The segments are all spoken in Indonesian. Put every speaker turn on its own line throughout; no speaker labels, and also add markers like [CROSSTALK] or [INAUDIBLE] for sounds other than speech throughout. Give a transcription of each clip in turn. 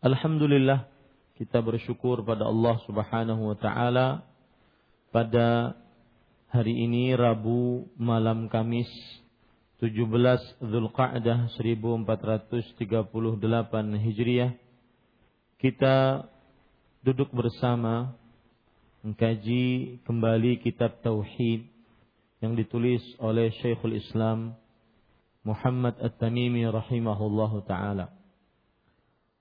Alhamdulillah kita bersyukur pada Allah Subhanahu wa taala pada hari ini Rabu malam Kamis 17 Zulqa'dah 1438 Hijriah kita duduk bersama mengkaji kembali kitab tauhid yang ditulis oleh Syekhul Islam Muhammad At-Tamimi rahimahullahu taala.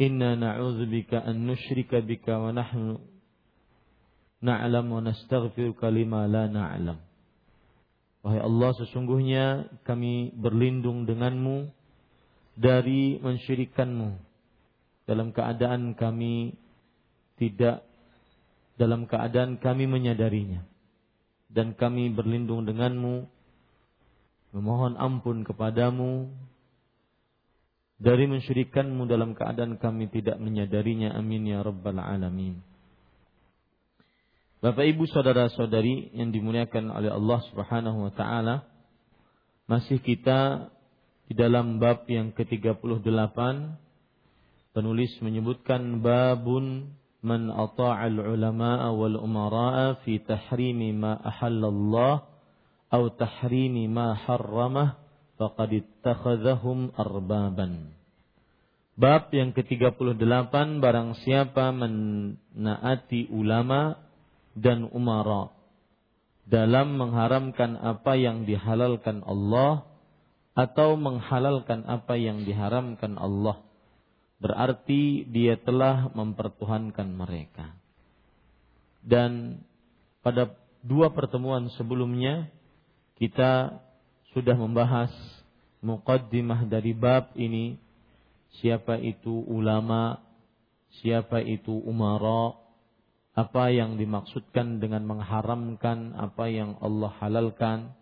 Inna na'udzubika an nusyrika bika wa nahnu na'lam wa nastaghfiruka lima la na'lam. Wahai Allah, sesungguhnya kami berlindung denganmu dari mensyirikanmu dalam keadaan kami tidak dalam keadaan kami menyadarinya dan kami berlindung denganmu memohon ampun kepadamu dari mensyirikanmu dalam keadaan kami tidak menyadarinya. Amin ya rabbal alamin. Bapak Ibu saudara-saudari yang dimuliakan oleh Allah Subhanahu wa taala, masih kita di dalam bab yang ke-38 penulis menyebutkan babun man ata'al ulama'a wal umara'a fi tahrimi ma ahallallah atau tahrimi ma harramah faqad ittakhadhahum arbaban. Bab yang ke-38 barang siapa menaati ulama dan umara dalam mengharamkan apa yang dihalalkan Allah atau menghalalkan apa yang diharamkan Allah berarti dia telah mempertuhankan mereka. Dan pada dua pertemuan sebelumnya kita sudah membahas muqaddimah dari bab ini siapa itu ulama, siapa itu umara, apa yang dimaksudkan dengan mengharamkan apa yang Allah halalkan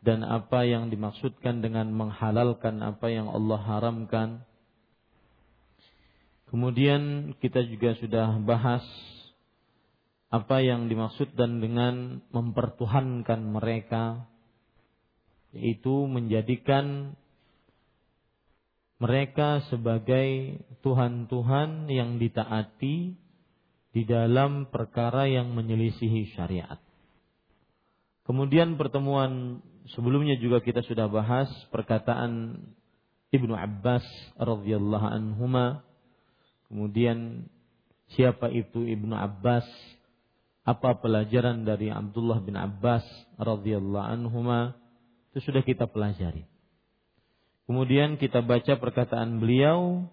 dan apa yang dimaksudkan dengan menghalalkan apa yang Allah haramkan. Kemudian kita juga sudah bahas apa yang dimaksud dan dengan mempertuhankan mereka yaitu menjadikan mereka sebagai Tuhan-Tuhan yang ditaati di dalam perkara yang menyelisihi syariat. Kemudian pertemuan sebelumnya juga kita sudah bahas perkataan Ibnu Abbas radhiyallahu anhuma. Kemudian siapa itu Ibnu Abbas? Apa pelajaran dari Abdullah bin Abbas radhiyallahu anhuma? Itu sudah kita pelajari. Kemudian kita baca perkataan beliau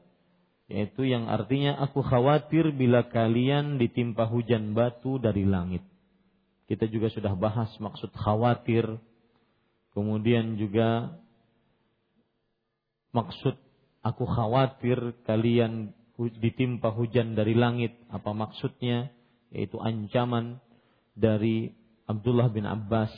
yaitu yang artinya aku khawatir bila kalian ditimpa hujan batu dari langit. Kita juga sudah bahas maksud khawatir. Kemudian juga maksud aku khawatir kalian ditimpa hujan dari langit. Apa maksudnya? Yaitu ancaman dari Abdullah bin Abbas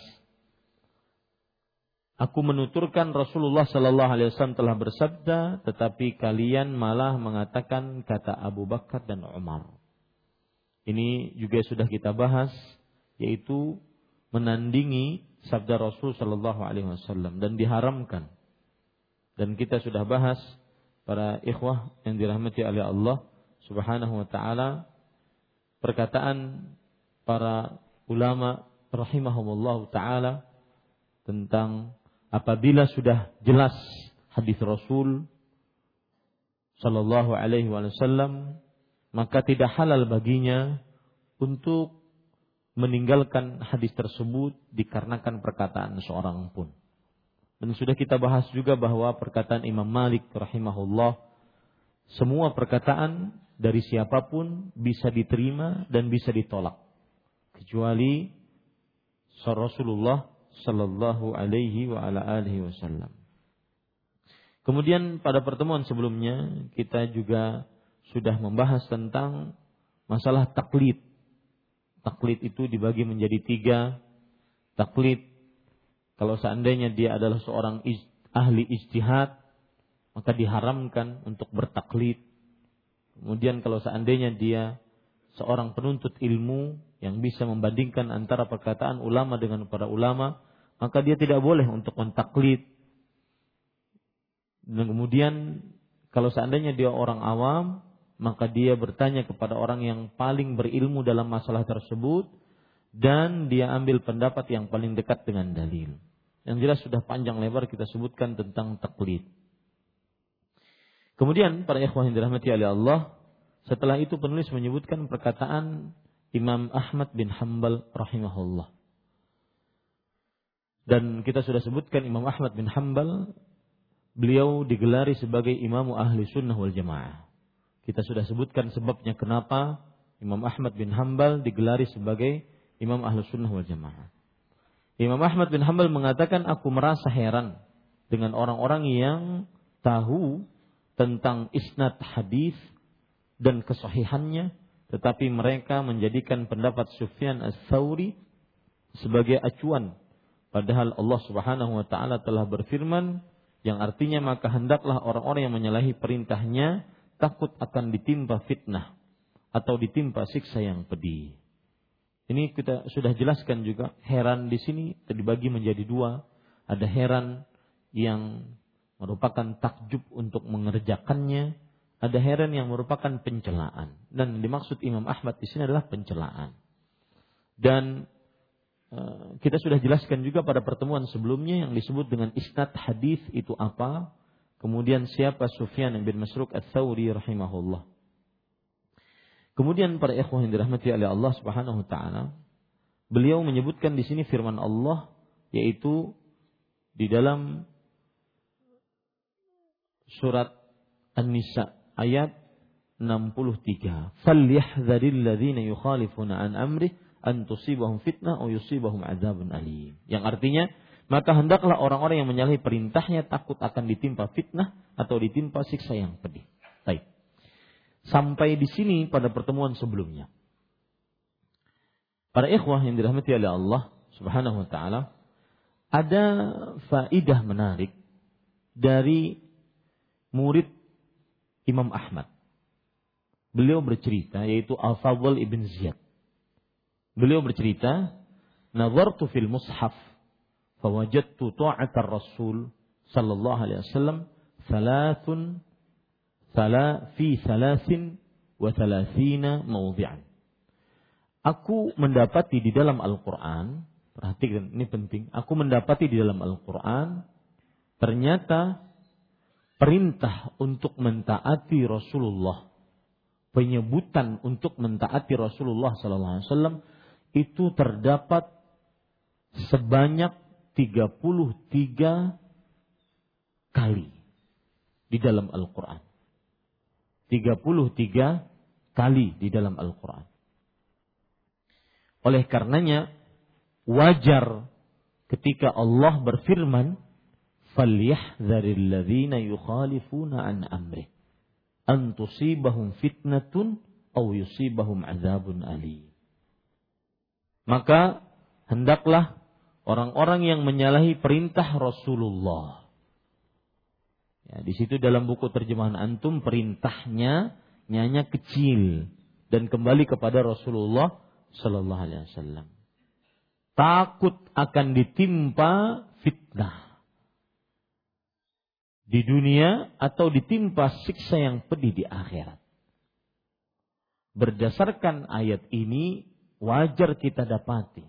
Aku menuturkan Rasulullah Sallallahu Alaihi Wasallam telah bersabda, tetapi kalian malah mengatakan kata Abu Bakar dan Umar. Ini juga sudah kita bahas, yaitu menandingi sabda Rasul Sallallahu Alaihi Wasallam dan diharamkan. Dan kita sudah bahas para ikhwah yang dirahmati oleh Allah Subhanahu Wa Taala perkataan para ulama rahimahumullah taala tentang apabila sudah jelas hadis Rasul Shallallahu Alaihi Wasallam, maka tidak halal baginya untuk meninggalkan hadis tersebut dikarenakan perkataan seorang pun. Dan sudah kita bahas juga bahwa perkataan Imam Malik rahimahullah semua perkataan dari siapa pun bisa diterima dan bisa ditolak kecuali Rasulullah sallallahu alaihi wa ala alihi wasallam. Kemudian pada pertemuan sebelumnya kita juga sudah membahas tentang masalah taklid. Taklid itu dibagi menjadi tiga. Taklid kalau seandainya dia adalah seorang ahli ijtihad maka diharamkan untuk bertaklid. Kemudian kalau seandainya dia seorang penuntut ilmu yang bisa membandingkan antara perkataan ulama dengan para ulama, maka dia tidak boleh untuk mentaklid. Dan kemudian kalau seandainya dia orang awam, maka dia bertanya kepada orang yang paling berilmu dalam masalah tersebut dan dia ambil pendapat yang paling dekat dengan dalil. Yang jelas sudah panjang lebar kita sebutkan tentang taklid. Kemudian para ikhwah yang dirahmati oleh Allah, setelah itu penulis menyebutkan perkataan Imam Ahmad bin Hambal rahimahullah. Dan kita sudah sebutkan Imam Ahmad bin Hambal, beliau digelari sebagai Imam Ahli Sunnah wal Jamaah. Kita sudah sebutkan sebabnya kenapa Imam Ahmad bin Hambal digelari sebagai Imam Ahli Sunnah wal Jamaah. Imam Ahmad bin Hambal mengatakan, aku merasa heran dengan orang-orang yang tahu tentang isnad hadis dan kesahihannya, tetapi mereka menjadikan pendapat Sufyan as-Sawri sebagai acuan Padahal Allah Subhanahu wa taala telah berfirman yang artinya maka hendaklah orang-orang yang menyalahi perintahnya takut akan ditimpa fitnah atau ditimpa siksa yang pedih. Ini kita sudah jelaskan juga heran di sini dibagi menjadi dua. Ada heran yang merupakan takjub untuk mengerjakannya, ada heran yang merupakan pencelaan. Dan dimaksud Imam Ahmad di sini adalah pencelaan. Dan kita sudah jelaskan juga pada pertemuan sebelumnya yang disebut dengan isnad hadis itu apa, kemudian siapa Sufyan bin Masruk Ats-Tsauri rahimahullah. Kemudian para ikhwah yang dirahmati oleh Allah Subhanahu wa taala, beliau menyebutkan di sini firman Allah yaitu di dalam surat An-Nisa ayat 63. "Falyahdharil ladzina yukhalifuna an amrih an tusibahum fitnah atau yusibahum adzabun alim. Yang artinya maka hendaklah orang-orang yang menyalahi perintahnya takut akan ditimpa fitnah atau ditimpa siksa yang pedih. Baik. Sampai di sini pada pertemuan sebelumnya. Para ikhwah yang dirahmati oleh Allah Subhanahu wa taala, ada faidah menarik dari murid Imam Ahmad. Beliau bercerita yaitu Al-Fadl ibn Ziyad. Beliau bercerita, "Nazartu fil mushaf fawajadtu ta'atar Rasul sallallahu alaihi wasallam thalathun thala fi thalathin wa thalathina mawdi'an." Aku mendapati di dalam Al-Qur'an, Perhatikan, ini penting. Aku mendapati di dalam Al-Quran, ternyata perintah untuk mentaati Rasulullah, penyebutan untuk mentaati Rasulullah Sallallahu Alaihi Wasallam itu terdapat sebanyak 33 kali di dalam Al-Quran. 33 kali di dalam Al-Quran. Oleh karenanya, wajar ketika Allah berfirman, "Falyahdharil ladzina yukhalifuna an amri an tusibahum fitnatun aw yusibahum adzabun ali." Maka hendaklah orang-orang yang menyalahi perintah Rasulullah. Ya, di situ dalam buku terjemahan antum perintahnya nyanya kecil dan kembali kepada Rasulullah Sallallahu Alaihi Wasallam takut akan ditimpa fitnah di dunia atau ditimpa siksa yang pedih di akhirat. Berdasarkan ayat ini wajar kita dapati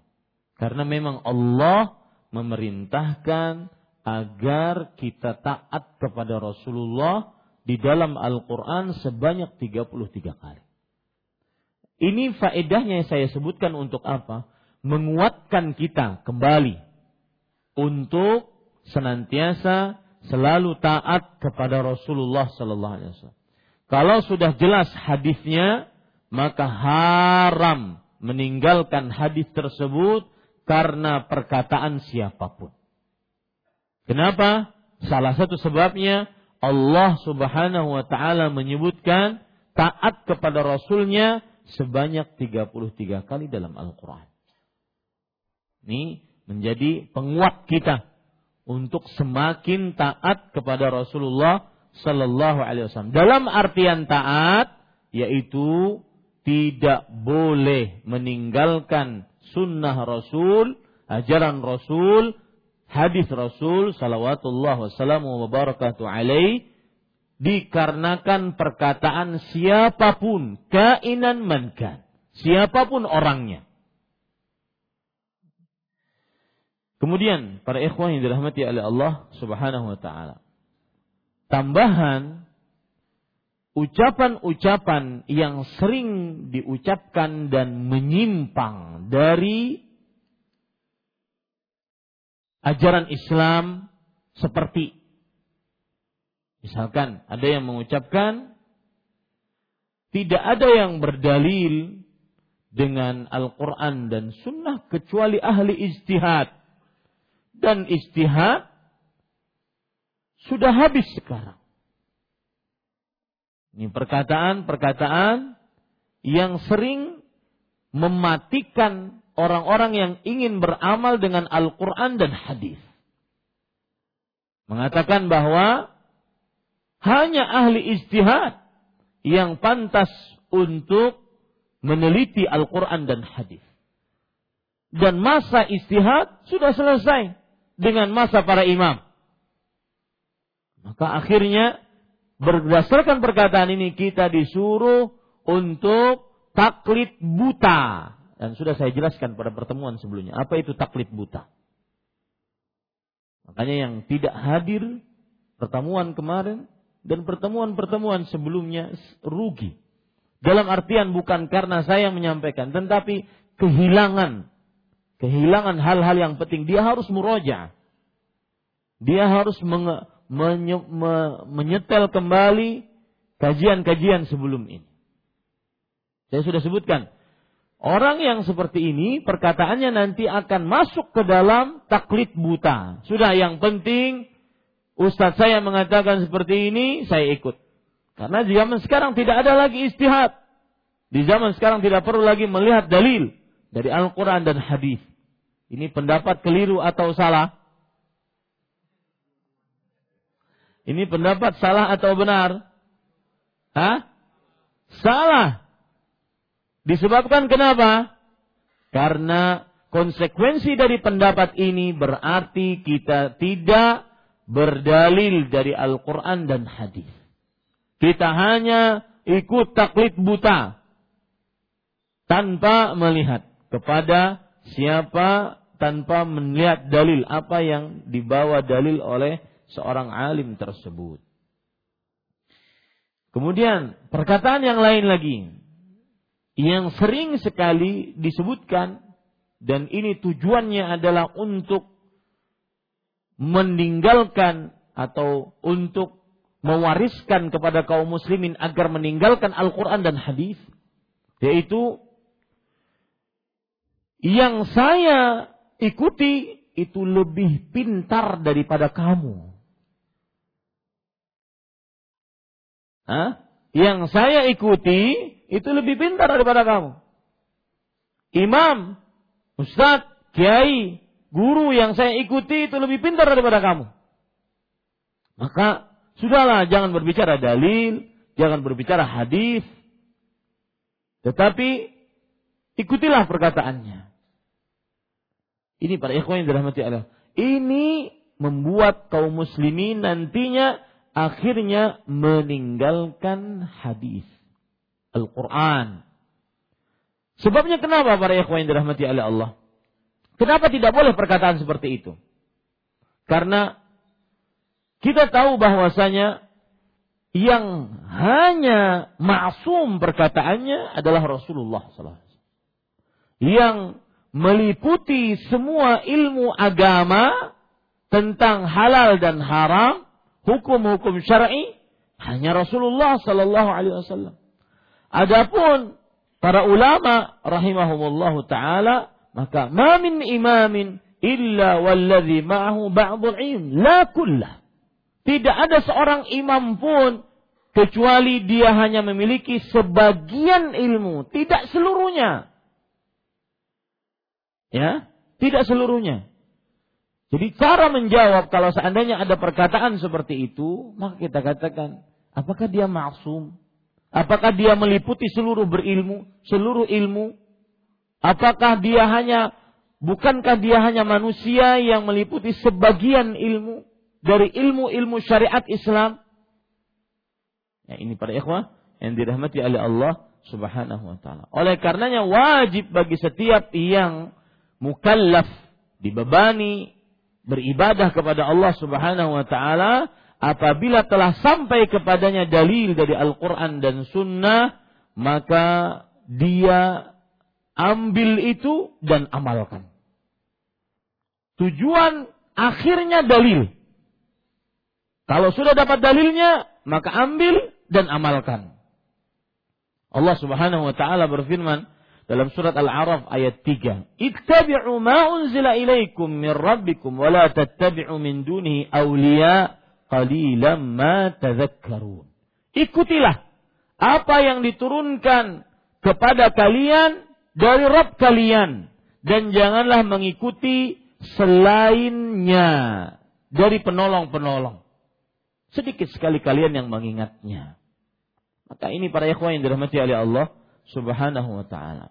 karena memang Allah memerintahkan agar kita taat kepada Rasulullah di dalam Al-Quran sebanyak 33 kali. Ini faedahnya yang saya sebutkan untuk apa? menguatkan kita kembali untuk senantiasa selalu taat kepada Rasulullah sallallahu alaihi wasallam. Kalau sudah jelas hadisnya, maka haram meninggalkan hadis tersebut karena perkataan siapa pun. Kenapa? Salah satu sebabnya Allah Subhanahu wa taala menyebutkan taat kepada rasulnya sebanyak 33 kali dalam Al-Qur'an. Ini menjadi penguat kita untuk semakin taat kepada Rasulullah Sallallahu Alaihi Wasallam. Dalam artian taat yaitu tidak boleh meninggalkan sunnah Rasul, ajaran Rasul, hadis Rasul, salawatullah wassalamu wa barakatuh alaih, dikarenakan perkataan siapa pun, kainan mankan, siapa pun orangnya. Kemudian para ikhwan yang dirahmati oleh Allah Subhanahu wa taala. Tambahan ucapan-ucapan yang sering diucapkan dan menyimpang dari ajaran Islam seperti misalkan ada yang mengucapkan tidak ada yang berdalil dengan Al-Quran dan Sunnah kecuali ahli ijtihad dan istihad sudah habis sekarang. Ini perkataan-perkataan yang sering mematikan orang-orang yang ingin beramal dengan Al-Quran dan hadis. Mengatakan bahwa hanya ahli istihad yang pantas untuk meneliti Al-Quran dan hadis. Dan masa istihad sudah selesai dengan masa para imam. Maka akhirnya berdasarkan perkataan ini kita disuruh untuk taklid buta. Dan sudah saya jelaskan pada pertemuan sebelumnya. Apa itu taklid buta? Makanya yang tidak hadir pertemuan kemarin dan pertemuan-pertemuan sebelumnya rugi. Dalam artian bukan karena saya menyampaikan, tetapi kehilangan kehilangan hal-hal yang penting. Dia harus muroja. Dia harus menye, me, menyetel kembali kajian-kajian sebelum ini. Saya sudah sebutkan. Orang yang seperti ini perkataannya nanti akan masuk ke dalam taklid buta. Sudah yang penting Ustadz saya mengatakan seperti ini, saya ikut. Karena di zaman sekarang tidak ada lagi istihad. Di zaman sekarang tidak perlu lagi melihat dalil dari Al-Quran dan hadis. Ini pendapat keliru atau salah? Ini pendapat salah atau benar? Hah? Salah. Disebabkan kenapa? Karena konsekuensi dari pendapat ini berarti kita tidak berdalil dari Al-Quran dan hadis. Kita hanya ikut taklid buta tanpa melihat kepada siapa tanpa melihat dalil apa yang dibawa dalil oleh seorang alim tersebut. Kemudian perkataan yang lain lagi yang sering sekali disebutkan dan ini tujuannya adalah untuk meninggalkan atau untuk mewariskan kepada kaum muslimin agar meninggalkan Al-Quran dan hadis yaitu yang saya ikuti itu lebih pintar daripada kamu. Hah? Yang saya ikuti itu lebih pintar daripada kamu. Imam, ustadz, kiai, guru yang saya ikuti itu lebih pintar daripada kamu. Maka sudahlah jangan berbicara dalil, jangan berbicara hadis. Tetapi ikutilah perkataannya. Ini para ikhwan yang dirahmati Allah. Ini membuat kaum muslimin nantinya akhirnya meninggalkan hadis Al-Quran. Sebabnya kenapa para ikhwan yang dirahmati oleh Allah? Kenapa tidak boleh perkataan seperti itu? Karena kita tahu bahwasanya yang hanya maksum perkataannya adalah Rasulullah SAW. Yang meliputi semua ilmu agama tentang halal dan haram, hukum-hukum syar'i hanya Rasulullah sallallahu alaihi wasallam. Adapun para ulama rahimahumullah taala maka ma min imamin illa walladhi ma'ahu ba'dul ilm la kullah. Tidak ada seorang imam pun kecuali dia hanya memiliki sebagian ilmu, tidak seluruhnya. Ya, tidak seluruhnya. Jadi cara menjawab kalau seandainya ada perkataan seperti itu, maka kita katakan, apakah dia maksum? Apakah dia meliputi seluruh berilmu, seluruh ilmu? Apakah dia hanya bukankah dia hanya manusia yang meliputi sebagian ilmu dari ilmu-ilmu syariat Islam? Ya, ini para ikhwah yang dirahmati oleh Allah Subhanahu wa taala. Oleh karenanya wajib bagi setiap yang mukallaf dibebani beribadah kepada Allah Subhanahu wa taala apabila telah sampai kepadanya dalil dari Al-Qur'an dan sunnah maka dia ambil itu dan amalkan. Tujuan akhirnya dalil. Kalau sudah dapat dalilnya, maka ambil dan amalkan. Allah Subhanahu wa taala berfirman, dalam surat Al-A'raf ayat 3. Ittabi'u ma unzila ilaikum min rabbikum wa la tattabi'u min dunihi awliya qalilan ma tadhakkarun. Ikutilah apa yang diturunkan kepada kalian dari Rabb kalian dan janganlah mengikuti selainnya dari penolong-penolong. Sedikit sekali kalian yang mengingatnya. Maka ini para ikhwan yang dirahmati oleh Allah Subhanahu wa taala.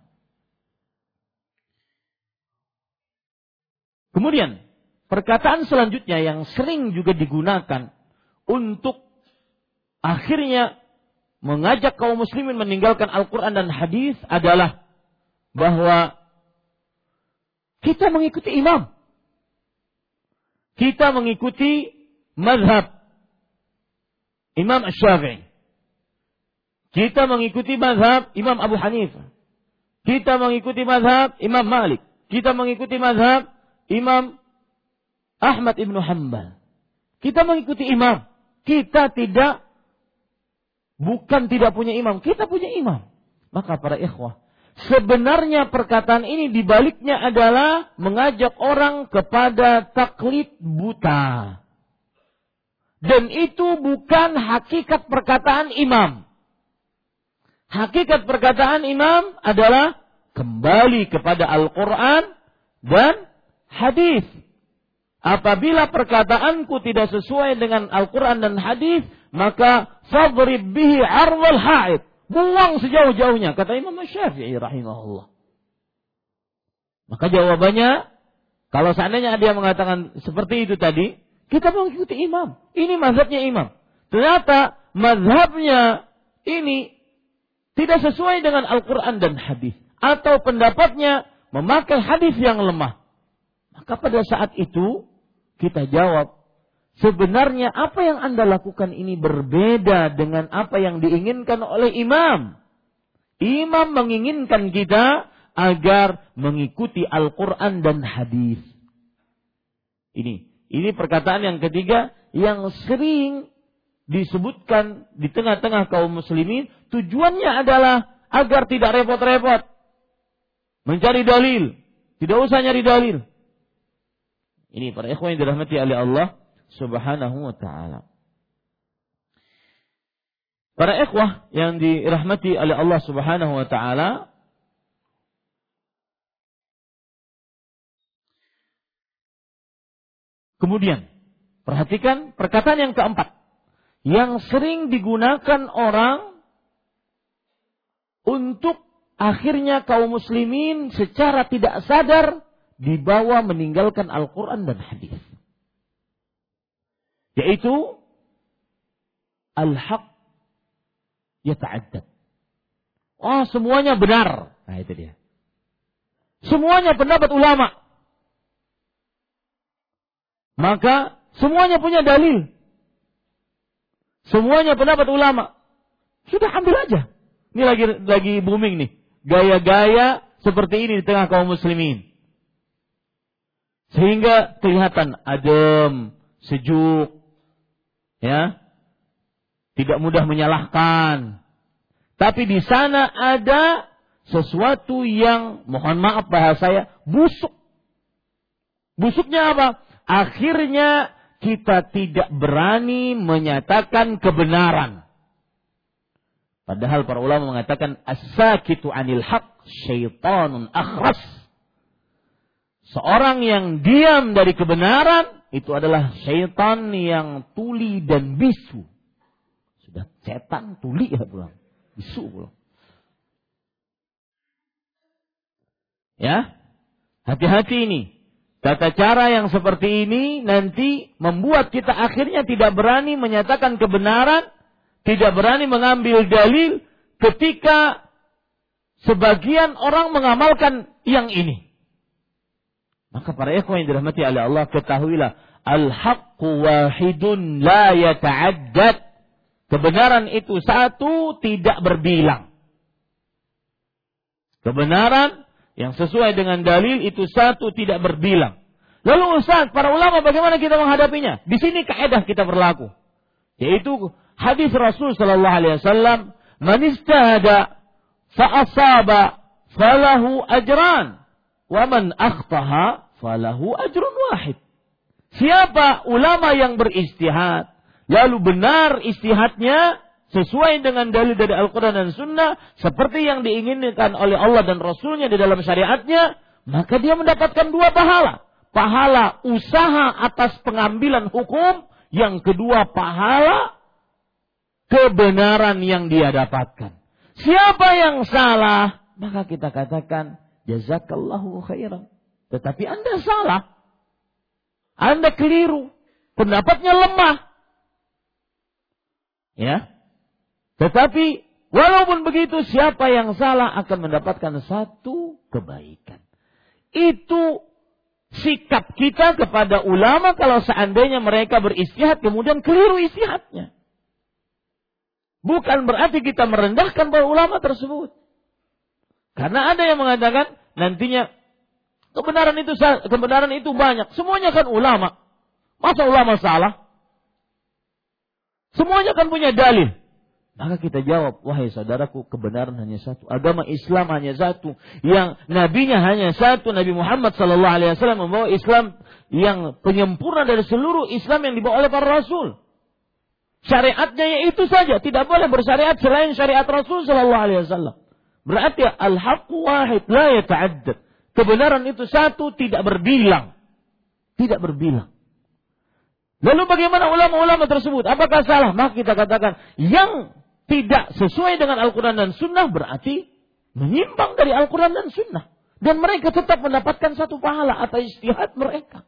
Kemudian, perkataan selanjutnya yang sering juga digunakan untuk akhirnya mengajak kaum muslimin meninggalkan Al-Quran dan hadis adalah bahwa kita mengikuti imam. Kita mengikuti mazhab Imam Syafi'i. Kita mengikuti mazhab Imam Abu Hanifah. Kita mengikuti mazhab Imam Malik. Kita mengikuti mazhab Imam Ahmad ibnu Hanbal. Kita mengikuti imam. Kita tidak bukan tidak punya imam, kita punya imam. Maka para ikhwah, sebenarnya perkataan ini dibaliknya adalah mengajak orang kepada taklid buta. Dan itu bukan hakikat perkataan imam. Hakikat perkataan imam adalah kembali kepada Al-Quran dan hadis. Apabila perkataanku tidak sesuai dengan Al-Quran dan hadis, maka fadrib bihi arwal haid. Buang sejauh-jauhnya, kata Imam Syafi'i rahimahullah. Maka jawabannya, kalau seandainya dia mengatakan seperti itu tadi, kita mengikuti imam. Ini mazhabnya imam. Ternyata mazhabnya ini tidak sesuai dengan Al-Quran dan hadis. Atau pendapatnya memakai hadis yang lemah. Maka pada saat itu kita jawab, sebenarnya apa yang Anda lakukan ini berbeda dengan apa yang diinginkan oleh imam. Imam menginginkan kita agar mengikuti Al-Quran dan hadis. Ini, ini perkataan yang ketiga yang sering disebutkan di tengah-tengah kaum muslimin. Tujuannya adalah agar tidak repot-repot mencari dalil. Tidak usah nyari dalil. Ini para ikhwan yang dirahmati oleh Allah Subhanahu wa taala. Para ikhwah yang dirahmati oleh Allah Subhanahu wa taala, Kemudian, perhatikan perkataan yang keempat. Yang sering digunakan orang untuk akhirnya kaum muslimin secara tidak sadar dibawa meninggalkan Al-Quran dan hadis. Yaitu al-haq yata'addad. Oh, semuanya benar. Nah, itu dia. Semuanya pendapat ulama. Maka semuanya punya dalil. Semuanya pendapat ulama. Sudah ambil aja. Ini lagi lagi booming nih. Gaya-gaya seperti ini di tengah kaum muslimin. Sehingga kelihatan adem, sejuk, ya, tidak mudah menyalahkan. Tapi di sana ada sesuatu yang mohon maaf bahasa saya busuk. Busuknya apa? Akhirnya kita tidak berani menyatakan kebenaran. Padahal para ulama mengatakan as-sakitu anil haq syaitanun akhras Seorang yang diam dari kebenaran itu adalah syaitan yang tuli dan bisu. Sudah setan tuli ya pulang. Bisu pulang. Ya. Hati-hati ini. Tata cara yang seperti ini nanti membuat kita akhirnya tidak berani menyatakan kebenaran, tidak berani mengambil dalil ketika sebagian orang mengamalkan yang ini. Maka para ikhwan yang dirahmati oleh Allah ketahuilah al-haqqu wahidun la yata'addad. Kebenaran itu satu tidak berbilang. Kebenaran yang sesuai dengan dalil itu satu tidak berbilang. Lalu Ustaz, para ulama bagaimana kita menghadapinya? Di sini kaidah kita berlaku. Yaitu hadis Rasul sallallahu alaihi wasallam, "Man istahada fa asaba falahu ajran." Waman akhtaha falahu ajrun wahid. Siapa ulama yang beristihad, lalu benar istihadnya sesuai dengan dalil dari Al-Quran dan Sunnah, seperti yang diinginkan oleh Allah dan Rasulnya di dalam syariatnya, maka dia mendapatkan dua pahala. Pahala usaha atas pengambilan hukum, yang kedua pahala kebenaran yang dia dapatkan. Siapa yang salah, maka kita katakan Jazakallahu khairan. Tetapi Anda salah. Anda keliru. Pendapatnya lemah. Ya. Tetapi walaupun begitu siapa yang salah akan mendapatkan satu kebaikan. Itu sikap kita kepada ulama kalau seandainya mereka beristihad kemudian keliru istihadnya. Bukan berarti kita merendahkan para ulama tersebut. Karena ada yang mengatakan nantinya kebenaran itu kebenaran itu banyak. Semuanya kan ulama. Masa ulama salah? Semuanya kan punya dalil. Maka kita jawab, wahai saudaraku, kebenaran hanya satu. Agama Islam hanya satu. Yang nabinya hanya satu. Nabi Muhammad sallallahu alaihi wasallam membawa Islam yang penyempurna dari seluruh Islam yang dibawa oleh para rasul. Syariatnya ya itu saja, tidak boleh bersyariat selain syariat Rasul sallallahu alaihi wasallam. Berarti al-haq wahid la yata'addad. Kebenaran itu satu tidak berbilang. Tidak berbilang. Lalu bagaimana ulama-ulama tersebut? Apakah salah? Maka kita katakan yang tidak sesuai dengan Al-Quran dan Sunnah berarti menyimpang dari Al-Quran dan Sunnah. Dan mereka tetap mendapatkan satu pahala atas istihad mereka.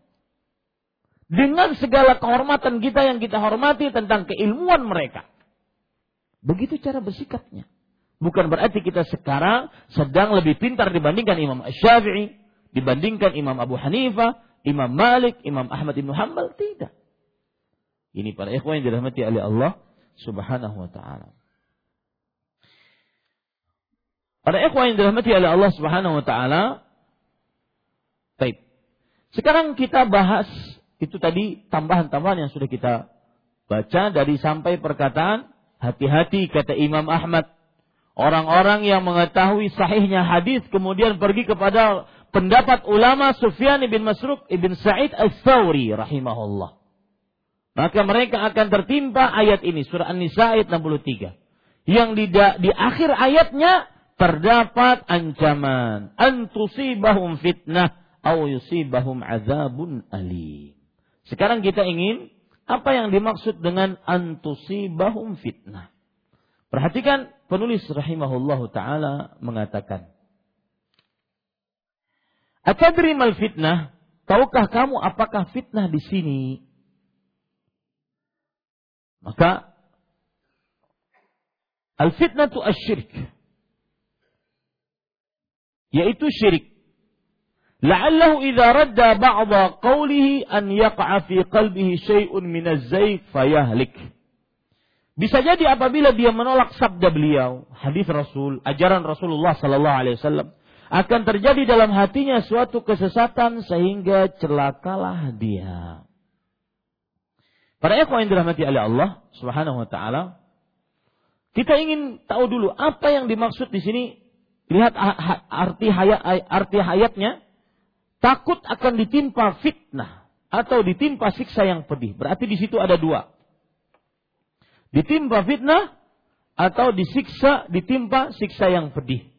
Dengan segala kehormatan kita yang kita hormati tentang keilmuan mereka. Begitu cara bersikapnya. Bukan berarti kita sekarang sedang lebih pintar dibandingkan Imam Syafi'i, dibandingkan Imam Abu Hanifah, Imam Malik, Imam Ahmad Ibn Hanbal, tidak. Ini para ikhwan yang dirahmati oleh Allah Subhanahu wa taala. Para ikhwan yang dirahmati oleh Allah Subhanahu wa taala. Baik. Sekarang kita bahas itu tadi tambahan-tambahan yang sudah kita baca dari sampai perkataan hati-hati kata Imam Ahmad. Orang-orang yang mengetahui sahihnya hadis kemudian pergi kepada pendapat ulama Sufyan bin Masruk ibn Sa'id al-Thawri rahimahullah. Maka mereka akan tertimpa ayat ini surah An-Nisa ayat 63. Yang di, di akhir ayatnya terdapat ancaman antusibahum fitnah au yusibahum azabun alim. Sekarang kita ingin apa yang dimaksud dengan antusibahum fitnah. Perhatikan penulis rahimahullahu taala mengatakan Atadri mal fitnah? Tahukah kamu apakah fitnah di sini? Maka al-fitnah itu asyirik. Yaitu syirik. La'allahu idza radda ba'dha qawlihi an yaqa'a fi qalbihi syai'un min az-zayg fayahlik. Bisa jadi apabila dia menolak sabda beliau, hadis Rasul, ajaran Rasulullah sallallahu alaihi wasallam, akan terjadi dalam hatinya suatu kesesatan sehingga celakalah dia. Para ikhwan yang dirahmati oleh Allah Subhanahu wa taala, kita ingin tahu dulu apa yang dimaksud di sini. Lihat arti hayat arti hayatnya takut akan ditimpa fitnah atau ditimpa siksa yang pedih. Berarti di situ ada dua. Ditimpa fitnah atau disiksa ditimpa siksa yang pedih.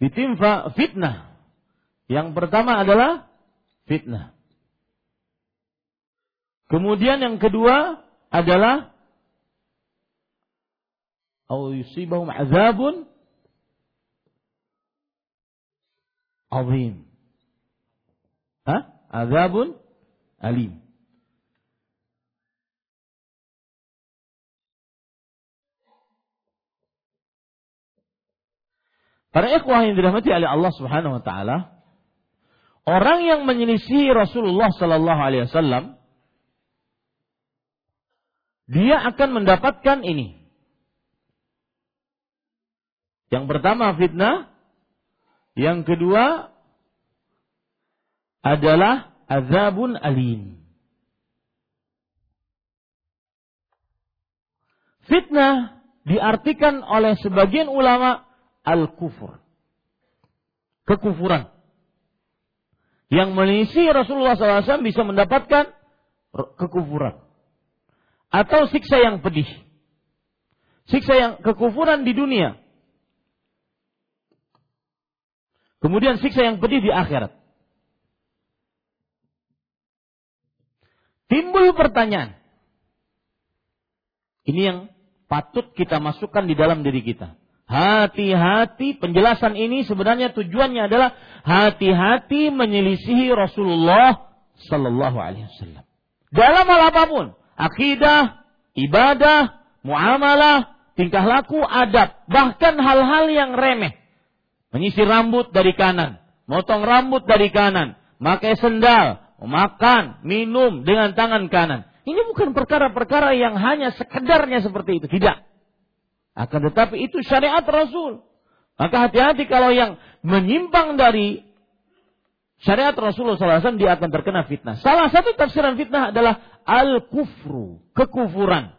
ditimpa fitnah. Yang pertama adalah fitnah. Kemudian yang kedua adalah au yusibahum azabun azim. Hah? Azabun alim. Para ikhwah yang dirahmati oleh Allah Subhanahu wa taala, orang yang menyelisih Rasulullah sallallahu alaihi wasallam dia akan mendapatkan ini. Yang pertama fitnah, yang kedua adalah azabun alim. Fitnah diartikan oleh sebagian ulama al-kufur. Kekufuran. Yang mengisi Rasulullah SAW bisa mendapatkan kekufuran. Atau siksa yang pedih. Siksa yang kekufuran di dunia. Kemudian siksa yang pedih di akhirat. Timbul pertanyaan. Ini yang patut kita masukkan di dalam diri kita. Hati-hati penjelasan ini sebenarnya tujuannya adalah hati-hati menyelisihi Rasulullah Sallallahu Alaihi Wasallam. Dalam hal apa pun, akidah, ibadah, muamalah, tingkah laku, adab, bahkan hal-hal yang remeh. Menyisir rambut dari kanan, motong rambut dari kanan, pakai sendal, makan, minum dengan tangan kanan. Ini bukan perkara-perkara yang hanya sekedarnya seperti itu, tidak. Akan tetapi itu syariat Rasul. Maka hati-hati kalau yang menyimpang dari syariat Rasulullah SAW dia akan terkena fitnah. Salah satu tafsiran fitnah adalah al-kufru, kekufuran.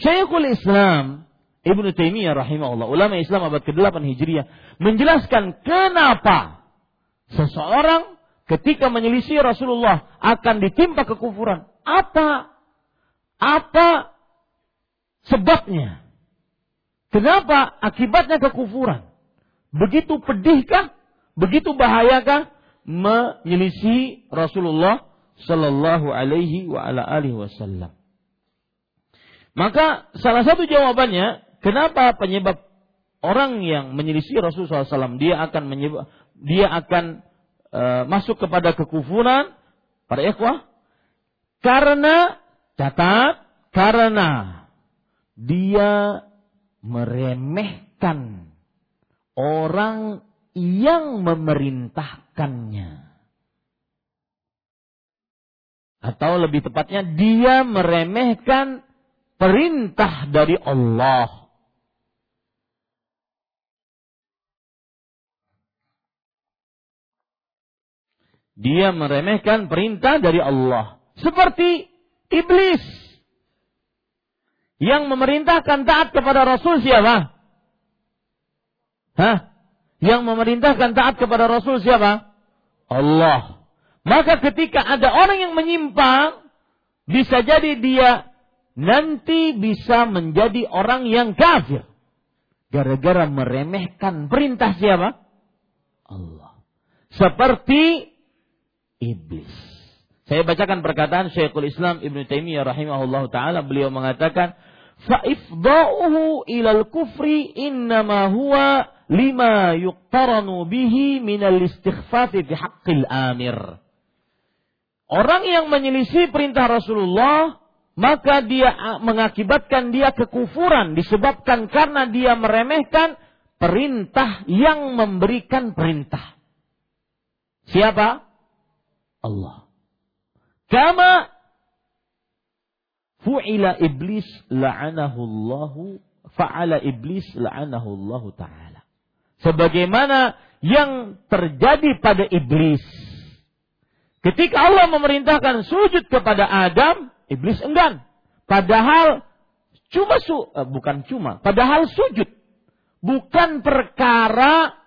Syekhul Islam Ibnu Taimiyah rahimahullah, ulama Islam abad ke-8 Hijriah, menjelaskan kenapa seseorang ketika menyelisih Rasulullah akan ditimpa kekufuran. Apa? Apa sebabnya? Kenapa? Akibatnya kekufuran. Begitu pedihkah? Begitu bahayakah menyelisih Rasulullah Sallallahu Alaihi wa ala alihi Wasallam? Maka salah satu jawabannya, kenapa penyebab orang yang menyelisih Rasulullah SAW dia akan menyebab, dia akan e, masuk kepada kekufuran para ikhwah karena catat karena dia meremehkan orang yang memerintahkannya. Atau lebih tepatnya dia meremehkan perintah dari Allah. Dia meremehkan perintah dari Allah. Seperti iblis. Yang memerintahkan taat kepada Rasul siapa? Hah? Yang memerintahkan taat kepada Rasul siapa? Allah. Maka ketika ada orang yang menyimpang, bisa jadi dia nanti bisa menjadi orang yang kafir. Gara-gara meremehkan perintah siapa? Allah. Seperti iblis. Saya bacakan perkataan Syekhul Islam Ibn Taimiyah rahimahullah taala beliau mengatakan faifdauhu ilal kufri innama huwa lima yuktaranu bihi minal istighfati fi haqqil amir. Orang yang menyelisih perintah Rasulullah, maka dia mengakibatkan dia kekufuran disebabkan karena dia meremehkan perintah yang memberikan perintah. Siapa? Allah. Kama fu'ila iblis la'anahu Allahu fa'ala iblis la'anahu Allahu taala. Sebagaimana yang terjadi pada iblis Ketika Allah memerintahkan sujud kepada Adam, iblis enggan. Padahal cuma su, eh, bukan cuma, padahal sujud bukan perkara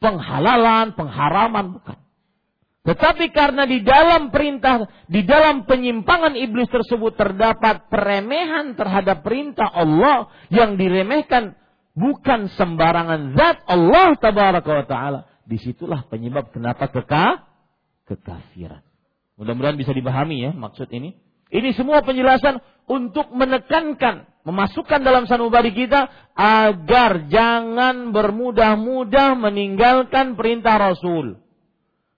penghalalan, pengharaman bukan. Tetapi karena di dalam perintah, di dalam penyimpangan iblis tersebut terdapat peremehan terhadap perintah Allah yang diremehkan bukan sembarangan zat Allah tabaraka wa taala. Di situlah penyebab kenapa kekal kekafiran. Mudah-mudahan bisa dipahami ya maksud ini. Ini semua penjelasan untuk menekankan, memasukkan dalam sanubari kita agar jangan bermudah-mudah meninggalkan perintah Rasul.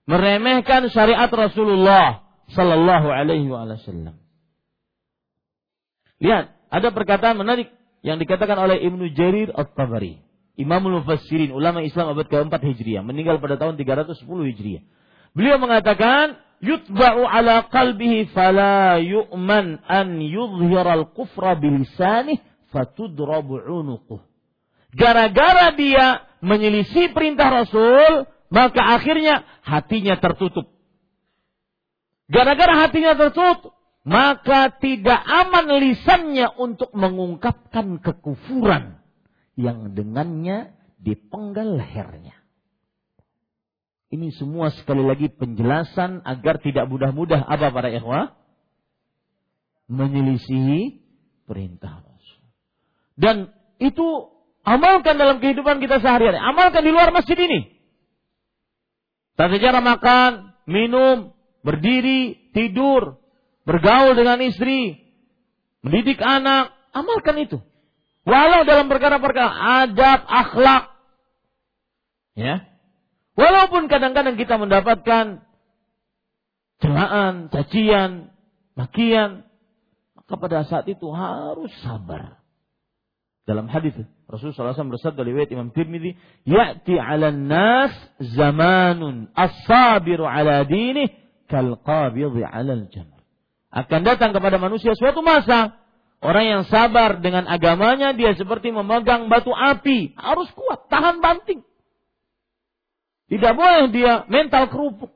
Meremehkan syariat Rasulullah sallallahu alaihi wasallam. Lihat, ada perkataan menarik yang dikatakan oleh Ibnu Jarir At-Tabari. Imamul Mufassirin, ulama Islam abad ke-4 Hijriah, meninggal pada tahun 310 Hijriah. Beliau mengatakan, yutba'u ala qalbihi fala yu'man an yudhiral kufra bilisanih fatudrabu unuquh. Gara-gara dia menyelisih perintah Rasul, maka akhirnya hatinya tertutup. Gara-gara hatinya tertutup, maka tidak aman lisannya untuk mengungkapkan kekufuran yang dengannya dipenggal lehernya. Ini semua sekali lagi penjelasan agar tidak mudah-mudah apa para ikhwah? Menyelisihi perintah Rasul. Dan itu amalkan dalam kehidupan kita sehari-hari. Amalkan di luar masjid ini. Tata cara makan, minum, berdiri, tidur, bergaul dengan istri, mendidik anak, amalkan itu. Walau dalam perkara-perkara adab, akhlak. Ya, Walaupun kadang-kadang kita mendapatkan celaan, cacian, makian, maka pada saat itu harus sabar. Dalam hadis Rasulullah SAW bersabda riwayat Imam Tirmidzi, "Ya'ti 'alan nas zamanun as-sabiru 'ala dinih kal qabidhi 'alal jamr." Akan datang kepada manusia suatu masa orang yang sabar dengan agamanya dia seperti memegang batu api, harus kuat, tahan banting. Tidak boleh dia mental kerupuk.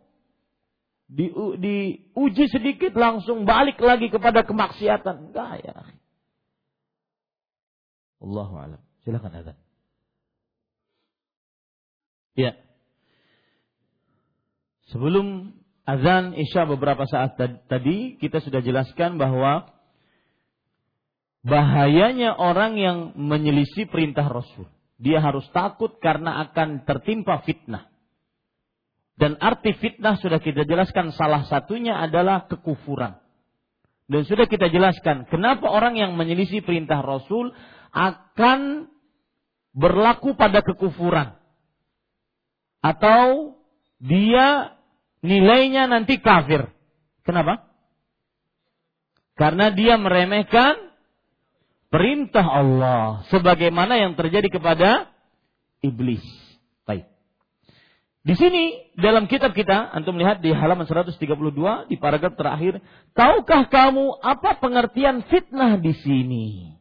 Di, diuji sedikit langsung balik lagi kepada kemaksiatan. Enggak ya. Allahu alam. Silakan azan. Ya. Sebelum azan Isya beberapa saat tadi kita sudah jelaskan bahwa bahayanya orang yang menyelisih perintah Rasul. Dia harus takut karena akan tertimpa fitnah. Dan arti fitnah sudah kita jelaskan salah satunya adalah kekufuran. Dan sudah kita jelaskan kenapa orang yang menyelisih perintah Rasul akan berlaku pada kekufuran. Atau dia nilainya nanti kafir. Kenapa? Karena dia meremehkan perintah Allah sebagaimana yang terjadi kepada iblis. Baik. Di sini dalam kitab kita antum lihat di halaman 132 di paragraf terakhir, tahukah kamu apa pengertian fitnah di sini?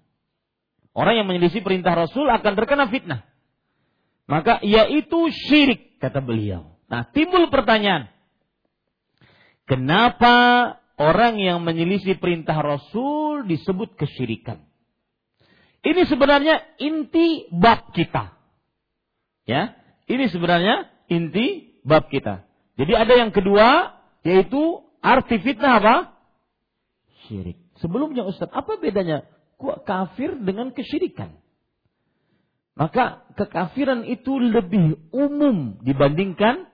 Orang yang menyelisih perintah Rasul akan terkena fitnah. Maka yaitu syirik kata beliau. Nah, timbul pertanyaan. Kenapa orang yang menyelisih perintah Rasul disebut kesyirikan? Ini sebenarnya inti bab kita. Ya, ini sebenarnya inti bab kita. Jadi ada yang kedua yaitu arti fitnah apa? Syirik. Sebelumnya Ustaz, apa bedanya kafir dengan kesyirikan? Maka kekafiran itu lebih umum dibandingkan